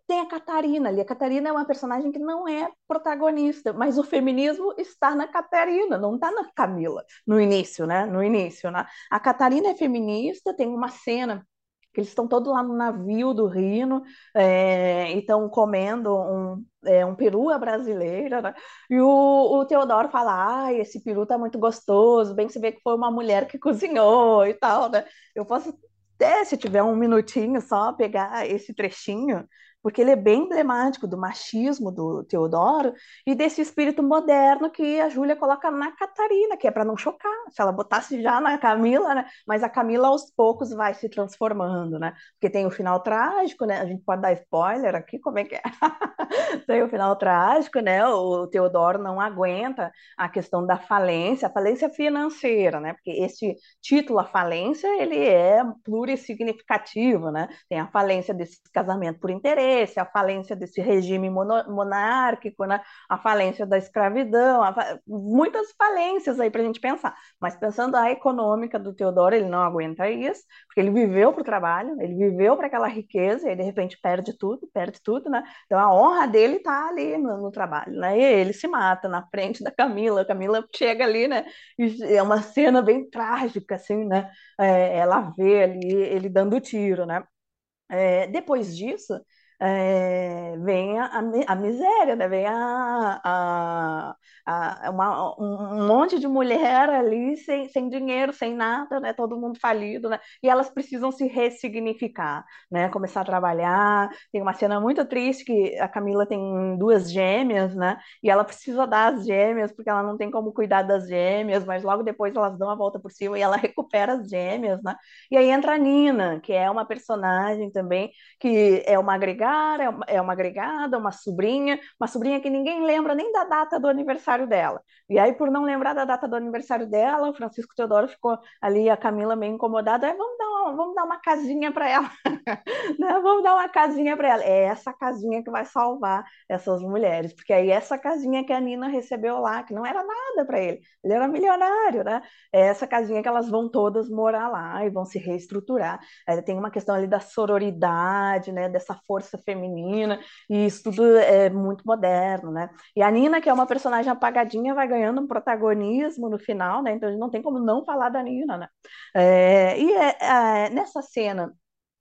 tem a Catarina ali. A Catarina é uma personagem que não é protagonista, mas o feminismo está na Catarina, não está na Camila, no início, né? No início, né? A Catarina é feminista, tem uma cena que eles estão todos lá no navio do Rino é, e estão comendo um, é, um peru à brasileira, né? E o, o Teodoro fala, ah, esse peru tá muito gostoso, bem você vê que foi uma mulher que cozinhou e tal, né? Eu posso até, se tiver um minutinho só, pegar esse trechinho porque ele é bem emblemático do machismo do Teodoro e desse espírito moderno que a Júlia coloca na Catarina, que é para não chocar. Se ela botasse já na Camila, né? Mas a Camila aos poucos vai se transformando, né? Porque tem o final trágico, né? A gente pode dar spoiler aqui, como é que é? tem o final trágico, né? O Teodoro não aguenta a questão da falência, a falência financeira, né? Porque esse título, a falência, ele é plurissignificativo, né? Tem a falência desse casamento por interesse interesse, a falência desse regime monárquico, né? a falência da escravidão, fa... muitas falências aí para a gente pensar. Mas pensando a econômica do Teodoro, ele não aguenta isso, porque ele viveu para o trabalho, ele viveu para aquela riqueza, e de repente perde tudo, perde tudo, né? Então a honra dele está ali no, no, trabalho, né? E ele se mata na frente da Camila, a Camila chega ali, né? E é uma cena bem trágica, assim, né? É, ela vê ali ele dando tiro, né? É, depois disso, é, vem a, a, miséria, né? vem a, a, a, uma, um monte de mulher ali sem, sem dinheiro, sem nada, né? todo mundo falido, né? e elas precisam se ressignificar, né? começar a trabalhar. Tem uma cena muito triste que a Camila tem duas gêmeas, né? e ela precisa dar as gêmeas porque ela não tem como cuidar das gêmeas, mas logo depois elas dão a volta por cima e ela recupera as gêmeas. Né? E aí entra a Nina, que é uma personagem também que é uma agregada é uma, é uma agregada, uma sobrinha, uma sobrinha que ninguém lembra nem da data do aniversário dela. E aí, por não lembrar da data do aniversário dela, o Francisco Teodoro ficou ali, a Camila meio incomodada, é, vamos dar uma, vamos dar uma casinha para ela, né? vamos dar uma casinha para ela. É essa casinha que vai salvar essas mulheres, porque aí essa casinha que a Nina recebeu lá, que não era nada para ele, ele era milionário, né? É essa casinha que elas vão todas morar lá e vão se reestruturar. Aí tem uma questão ali da sororidade, né? Dessa força feminina, e isso tudo é muito moderno, né? E a Nina, que é uma personagem apagadinha, vai ganhando um protagonismo no final, né? Então não tem como não falar da Nina, né? É, e é, é, nessa cena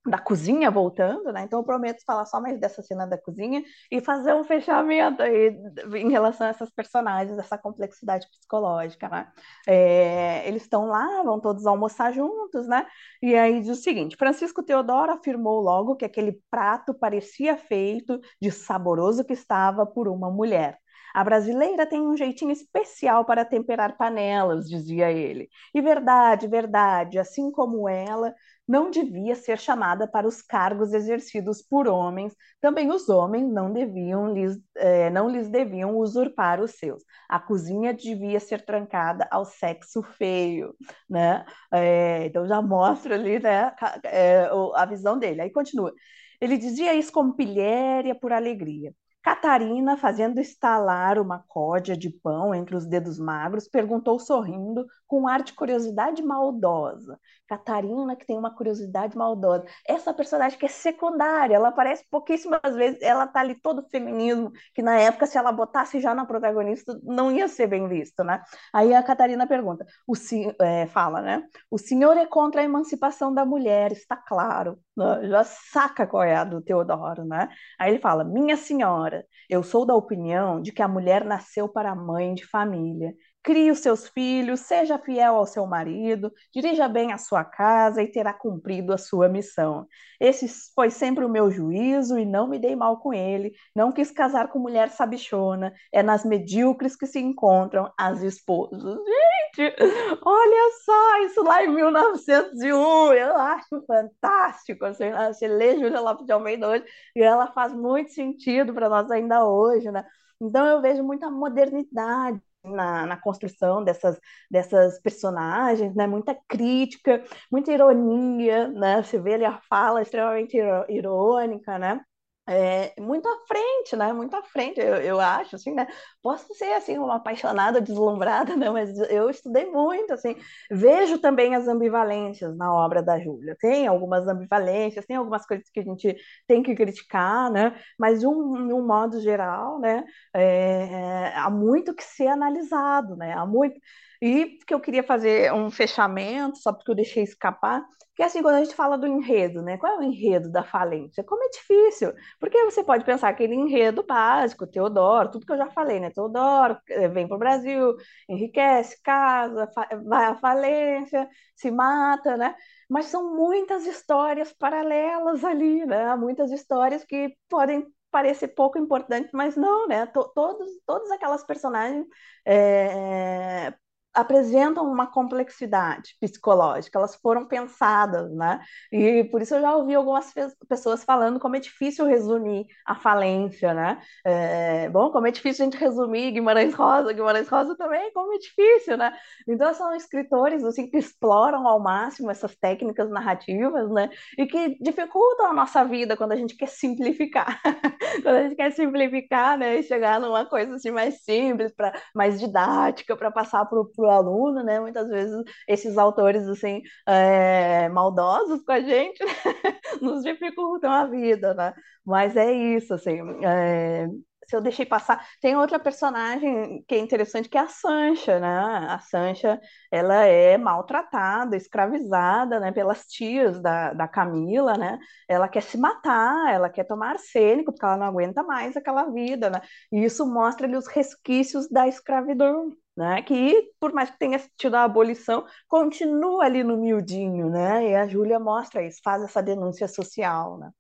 da cozinha voltando, né? Então eu prometo falar só mais dessa cena da cozinha e fazer um fechamento aí em relação a essas personagens, essa complexidade psicológica, né? É, eles estão lá, vão todos almoçar juntos, né? E aí diz o seguinte: Francisco Teodoro afirmou logo que aquele prato parecia feito de saboroso que estava por uma mulher. A brasileira tem um jeitinho especial para temperar panelas, dizia ele. E verdade, verdade, assim como ela, não devia ser chamada para os cargos exercidos por homens, também os homens não deviam lhes, é, não lhes deviam usurpar os seus. A cozinha devia ser trancada ao sexo feio, né? É, então já mostra ali, né, é, a visão dele. Aí continua. Ele dizia isso como pilhéria por alegria. Catarina, fazendo estalar uma códia de pão entre os dedos magros, perguntou sorrindo, com ar de curiosidade maldosa. Catarina, que tem uma curiosidade maldosa. Essa personagem que é secundária, ela aparece pouquíssimas vezes, ela tá ali todo feminismo, que na época, se ela botasse já na protagonista, não ia ser bem visto, né? Aí a Catarina pergunta, o é, fala, né? O senhor é contra a emancipação da mulher, está claro. Né? Já saca qual é a do Teodoro, né? Aí ele fala, minha senhora, eu sou da opinião de que a mulher nasceu para mãe de família. Crie os seus filhos, seja fiel ao seu marido, dirija bem a sua casa e terá cumprido a sua missão. Esse foi sempre o meu juízo e não me dei mal com ele. Não quis casar com mulher sabichona. É nas medíocres que se encontram as esposas. Gente, olha só, isso lá em 1901. Eu acho fantástico. Assim, você lê Júlia Lopes de Almeida hoje e ela faz muito sentido para nós ainda hoje, né? Então eu vejo muita modernidade na, na, construção dessas, dessas personagens, né? Muita crítica, muita ironia, né? Você vê ali a fala extremamente irônica, né? É, muito à frente, né? Muito à frente, eu, eu acho, assim, né? Posso ser, assim, uma apaixonada, deslumbrada, né? Mas eu estudei muito, assim. Vejo também as ambivalências na obra da Júlia. Tem algumas ambivalências, tem algumas coisas que a gente tem que criticar, né? Mas, de um, de um modo geral, né? É, há muito que ser analisado, né? Há muito... E que eu queria fazer um fechamento, só porque eu deixei escapar, que assim, quando a gente fala do enredo, né? Qual é o enredo da falência? Como é difícil, porque você pode pensar aquele enredo básico, Teodoro, tudo que eu já falei, né? Teodoro eh, vem para o Brasil, enriquece, casa, vai à falência, se mata, né? Mas são muitas histórias paralelas ali, né? Muitas histórias que podem parecer pouco importantes, mas não, né? Todos, todas aquelas personagens é, apresentam uma complexidade psicológica, elas foram pensadas, né? E por isso eu já ouvi algumas pessoas falando como é difícil resumir a falência, né? É, bom, como é difícil a gente resumir Guimarães Rosa, Guimarães Rosa também, como é difícil, né? Então são escritores assim que exploram ao máximo essas técnicas narrativas, né? E que dificultam a nossa vida quando a gente quer simplificar, quando a gente quer simplificar, né? E chegar numa coisa assim mais simples, para mais didática, para passar para o para o aluno, né? Muitas vezes esses autores assim é, maldosos com a gente né? nos dificultam a vida, né? Mas é isso, assim. É, se eu deixei passar, tem outra personagem que é interessante que é a Sancha, né? A Sancha, ela é maltratada, escravizada, né? Pelas tias da, da Camila, né? Ela quer se matar, ela quer tomar arsênico porque ela não aguenta mais aquela vida, né? E isso mostra ali os resquícios da escravidão, né? Que, por mais que tenha tido a abolição, continua ali no miudinho, né? E a Júlia mostra isso, faz essa denúncia social, né?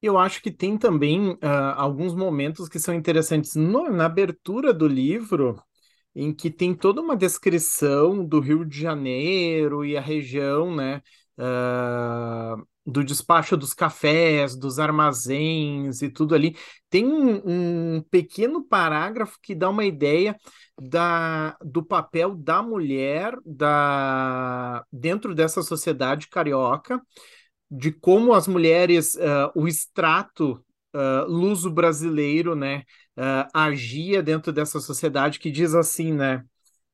Eu acho que tem também uh, alguns momentos que são interessantes no, na abertura do livro, em que tem toda uma descrição do Rio de Janeiro e a região, né? Uh, do despacho dos cafés, dos armazéns e tudo ali. Tem um, pequeno parágrafo que dá uma ideia da, do papel da mulher da, dentro dessa sociedade carioca, de como as mulheres, uh, o extrato uh, luso-brasileiro, né, uh, agia dentro dessa sociedade que diz assim, né?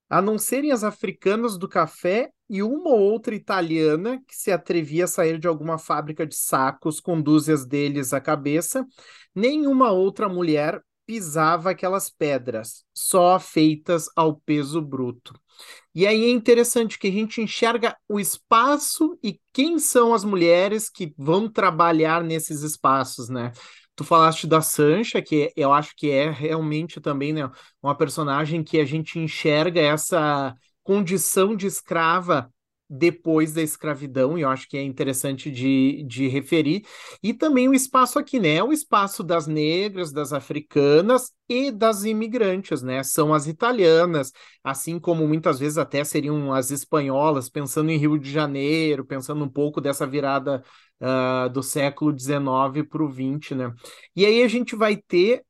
A não serem as africanas do café e uma ou outra italiana que se atrevia a sair de alguma fábrica de sacos com dúzias deles à cabeça, nenhuma outra mulher pisava aquelas pedras, só feitas ao peso bruto. E aí é interessante que a gente enxerga o espaço e quem são as mulheres que vão trabalhar nesses espaços, né? Tu falaste da Sancha, que eu acho que é realmente também né, uma personagem que a gente enxerga essa condição de escrava depois da escravidão, e eu acho que é interessante de, de referir, e também o espaço aqui, né? O espaço das negras, das africanas e das imigrantes, né? São as italianas, assim como muitas vezes até seriam as espanholas, pensando em Rio de Janeiro, pensando um pouco dessa virada uh, do século XIX para o XX, né? E aí a gente vai ter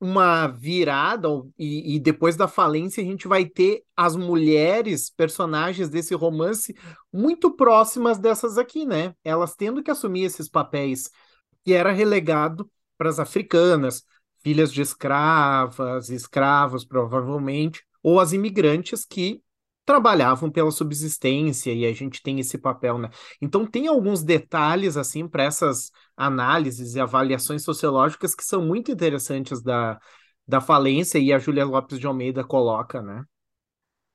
uma virada, e, e, depois da falência, a gente vai ter as mulheres, personagens desse romance, muito próximas dessas aqui, né? Elas tendo que assumir esses papéis que era relegado para as africanas, filhas de escravas, escravos, provavelmente, ou as imigrantes que trabalhavam pela subsistência e a gente tem esse papel, né? Então tem alguns detalhes assim para essas análises e avaliações sociológicas que são muito interessantes da, da falência e a Júlia Lopes de Almeida coloca, né?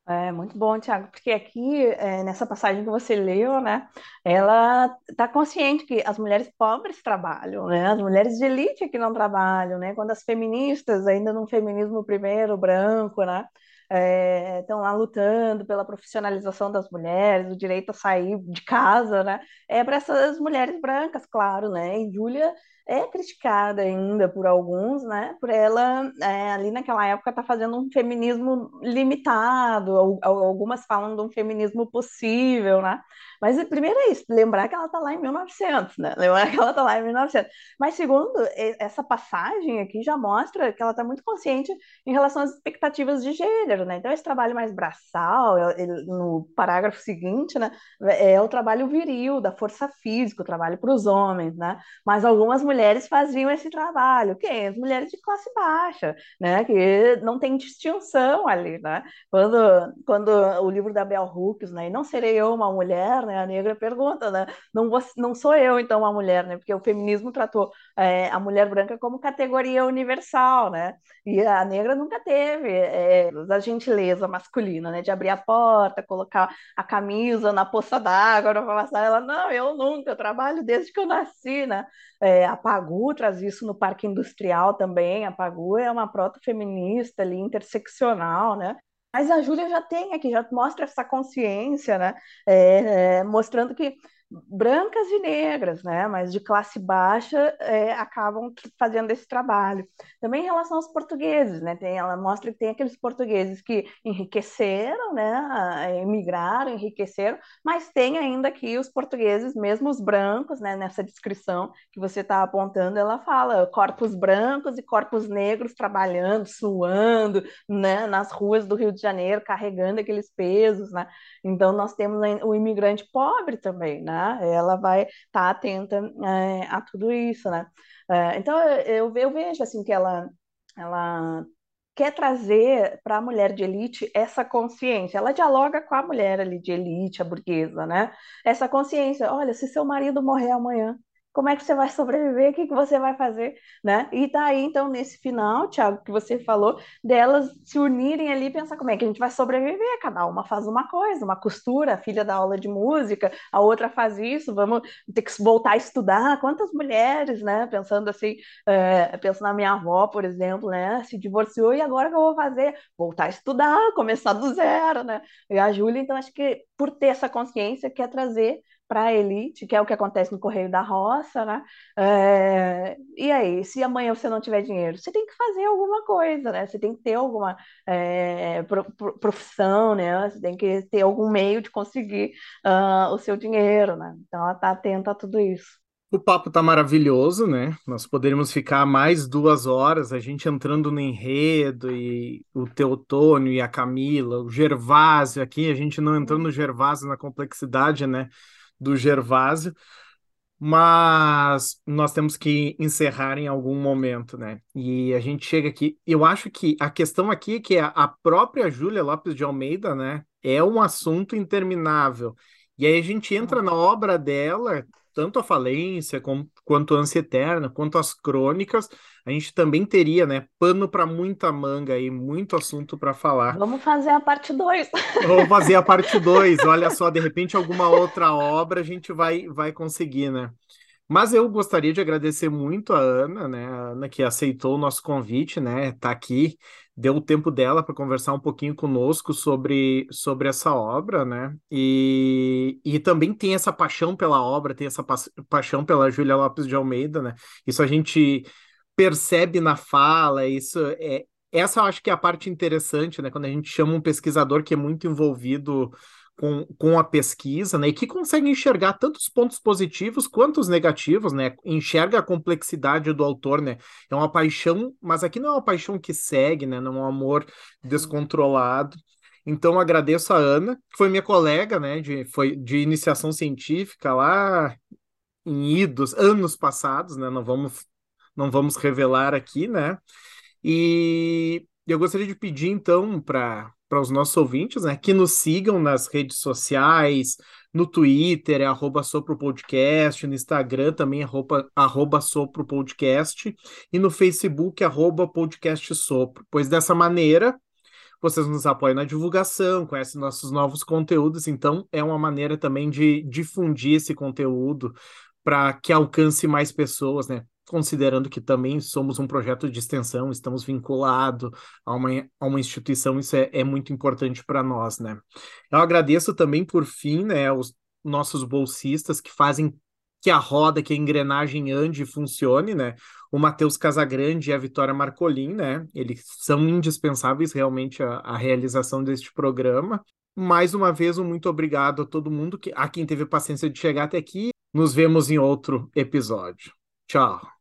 É muito bom, Tiago, porque aqui, é, nessa passagem que você leu, né, ela está consciente que as mulheres pobres trabalham, né, as mulheres de elite que não trabalham, né, quando as feministas, ainda num feminismo primeiro, branco, né, estão é, lá lutando pela profissionalização das mulheres, o direito a sair de casa, né? É para essas mulheres brancas, claro, né? E Júlia é criticada ainda por alguns, né? Por ela, é, ali naquela época, tá fazendo um feminismo limitado, algumas falam de um feminismo possível, né? Mas primeiro é isso, lembrar que ela está lá em 1900, né? Lembrar que ela está lá em 1900. Mas segundo, essa passagem aqui já mostra que ela está muito consciente em relação às expectativas de gênero, né? Então esse trabalho mais braçal, no parágrafo seguinte, né, é o trabalho viril, da força física, o trabalho para os homens, né? Mas algumas mulheres faziam esse trabalho, quem? As mulheres de classe baixa, né? Que não tem distinção ali, né? Quando, quando o livro da Bell Hooks, né? E não serei eu uma mulher, né? A negra pergunta, né? Não, vou, não sou eu, então, uma mulher, né? Porque o feminismo tratou é, a mulher branca como categoria universal, né? E a negra nunca teve é, a gentileza masculina, né? De abrir a porta, colocar a camisa na poça d'água para passar. Ela, não, eu nunca, eu trabalho desde que eu nasci, né? É, a Pagu traz isso no Parque Industrial também. A Pagu é uma proto-feminista ali, interseccional, né? Mas a Júlia já tem aqui, já mostra essa consciência, né? É, é, mostrando que brancas e negras, né, mas de classe baixa, é, acabam fazendo esse trabalho. Também em relação aos portugueses, né, tem, ela mostra que tem aqueles portugueses que enriqueceram, né, emigraram, enriqueceram, mas tem ainda aqui os portugueses, mesmo os brancos, né, nessa descrição que você está apontando, ela fala corpos brancos e corpos negros trabalhando, suando, né, nas ruas do Rio de Janeiro, carregando aqueles pesos, né, então nós temos o imigrante pobre também, né, ela vai estar tá atenta é, a tudo isso, né? É, então eu, eu vejo assim que ela, ela quer trazer para a mulher de elite essa consciência. Ela dialoga com a mulher ali de elite, a burguesa, né? Essa consciência, olha, se seu marido morrer amanhã, como é que você vai sobreviver, o que, que você vai fazer, né? E tá aí, então, nesse final, Tiago, que você falou, delas se unirem ali e pensar como é que a gente vai sobreviver, cada uma faz uma coisa, uma costura, a filha da aula de música, a outra faz isso, vamos ter que voltar a estudar, quantas mulheres, né, pensando assim, é, penso na minha avó, por exemplo, né, se divorciou e agora o que eu vou fazer? Voltar a estudar, começar do zero, né? E a Júlia, então, acho que por ter essa consciência, quer trazer para a elite, que é o que acontece no Correio da Roça, né? É, e aí, se amanhã você não tiver dinheiro, você tem que fazer alguma coisa, né? Você tem que ter alguma é, profissão, né? Você tem que ter algum meio de conseguir uh, o seu dinheiro, né? Então, ela está atenta a tudo isso. O papo tá maravilhoso, né? Nós poderíamos ficar mais duas horas, a gente entrando no enredo, e o Teotônio e a Camila, o Gervásio aqui, a gente não entrando no Gervásio na complexidade, né? Do Gervásio, mas nós temos que encerrar em algum momento, né? E a gente chega aqui. Eu acho que a questão aqui é que a própria Júlia Lopes de Almeida, né, é um assunto interminável. E aí a gente entra na obra dela, tanto a falência como, quanto a ânsia eterna, quanto as crônicas, a gente também teria, né, pano para muita manga e muito assunto para falar. Vamos fazer a parte 2. Vamos fazer a parte 2. Olha só, de repente alguma outra obra a gente vai vai conseguir, né? Mas eu gostaria de agradecer muito a Ana, né? A Ana que aceitou o nosso convite, né? Tá aqui, deu o tempo dela para conversar um pouquinho conosco sobre, sobre essa obra, né? E, e também tem essa paixão pela obra, tem essa pa paixão pela Júlia Lopes de Almeida, né? Isso a gente percebe na fala, isso é essa eu acho que é a parte interessante, né? Quando a gente chama um pesquisador que é muito envolvido com, com a pesquisa, né? E que consegue enxergar tanto os pontos positivos quanto os negativos, né? Enxerga a complexidade do autor, né? É uma paixão, mas aqui não é uma paixão que segue, né? Não é um amor descontrolado. Então agradeço a Ana, que foi minha colega, né? De, foi de iniciação científica lá em idos, anos passados, né? Não vamos não vamos revelar aqui, né? E eu gostaria de pedir, então, para os nossos ouvintes, né, que nos sigam nas redes sociais, no Twitter, é arroba Podcast, no Instagram também, arroba, arroba Podcast, e no Facebook, arroba Podcast Sopro, pois dessa maneira vocês nos apoiam na divulgação, conhecem nossos novos conteúdos, então é uma maneira também de difundir esse conteúdo para que alcance mais pessoas, né? Considerando que também somos um projeto de extensão, estamos vinculados a uma, a uma instituição, isso é, é muito importante para nós, né? Eu agradeço também, por fim, né, os nossos bolsistas que fazem que a roda, que a engrenagem ande e funcione, né? O Matheus Casagrande e a Vitória Marcolin, né? Eles são indispensáveis realmente à, à realização deste programa. Mais uma vez, um muito obrigado a todo mundo, que, a quem teve paciência de chegar até aqui. Nos vemos em outro episódio. Tchau.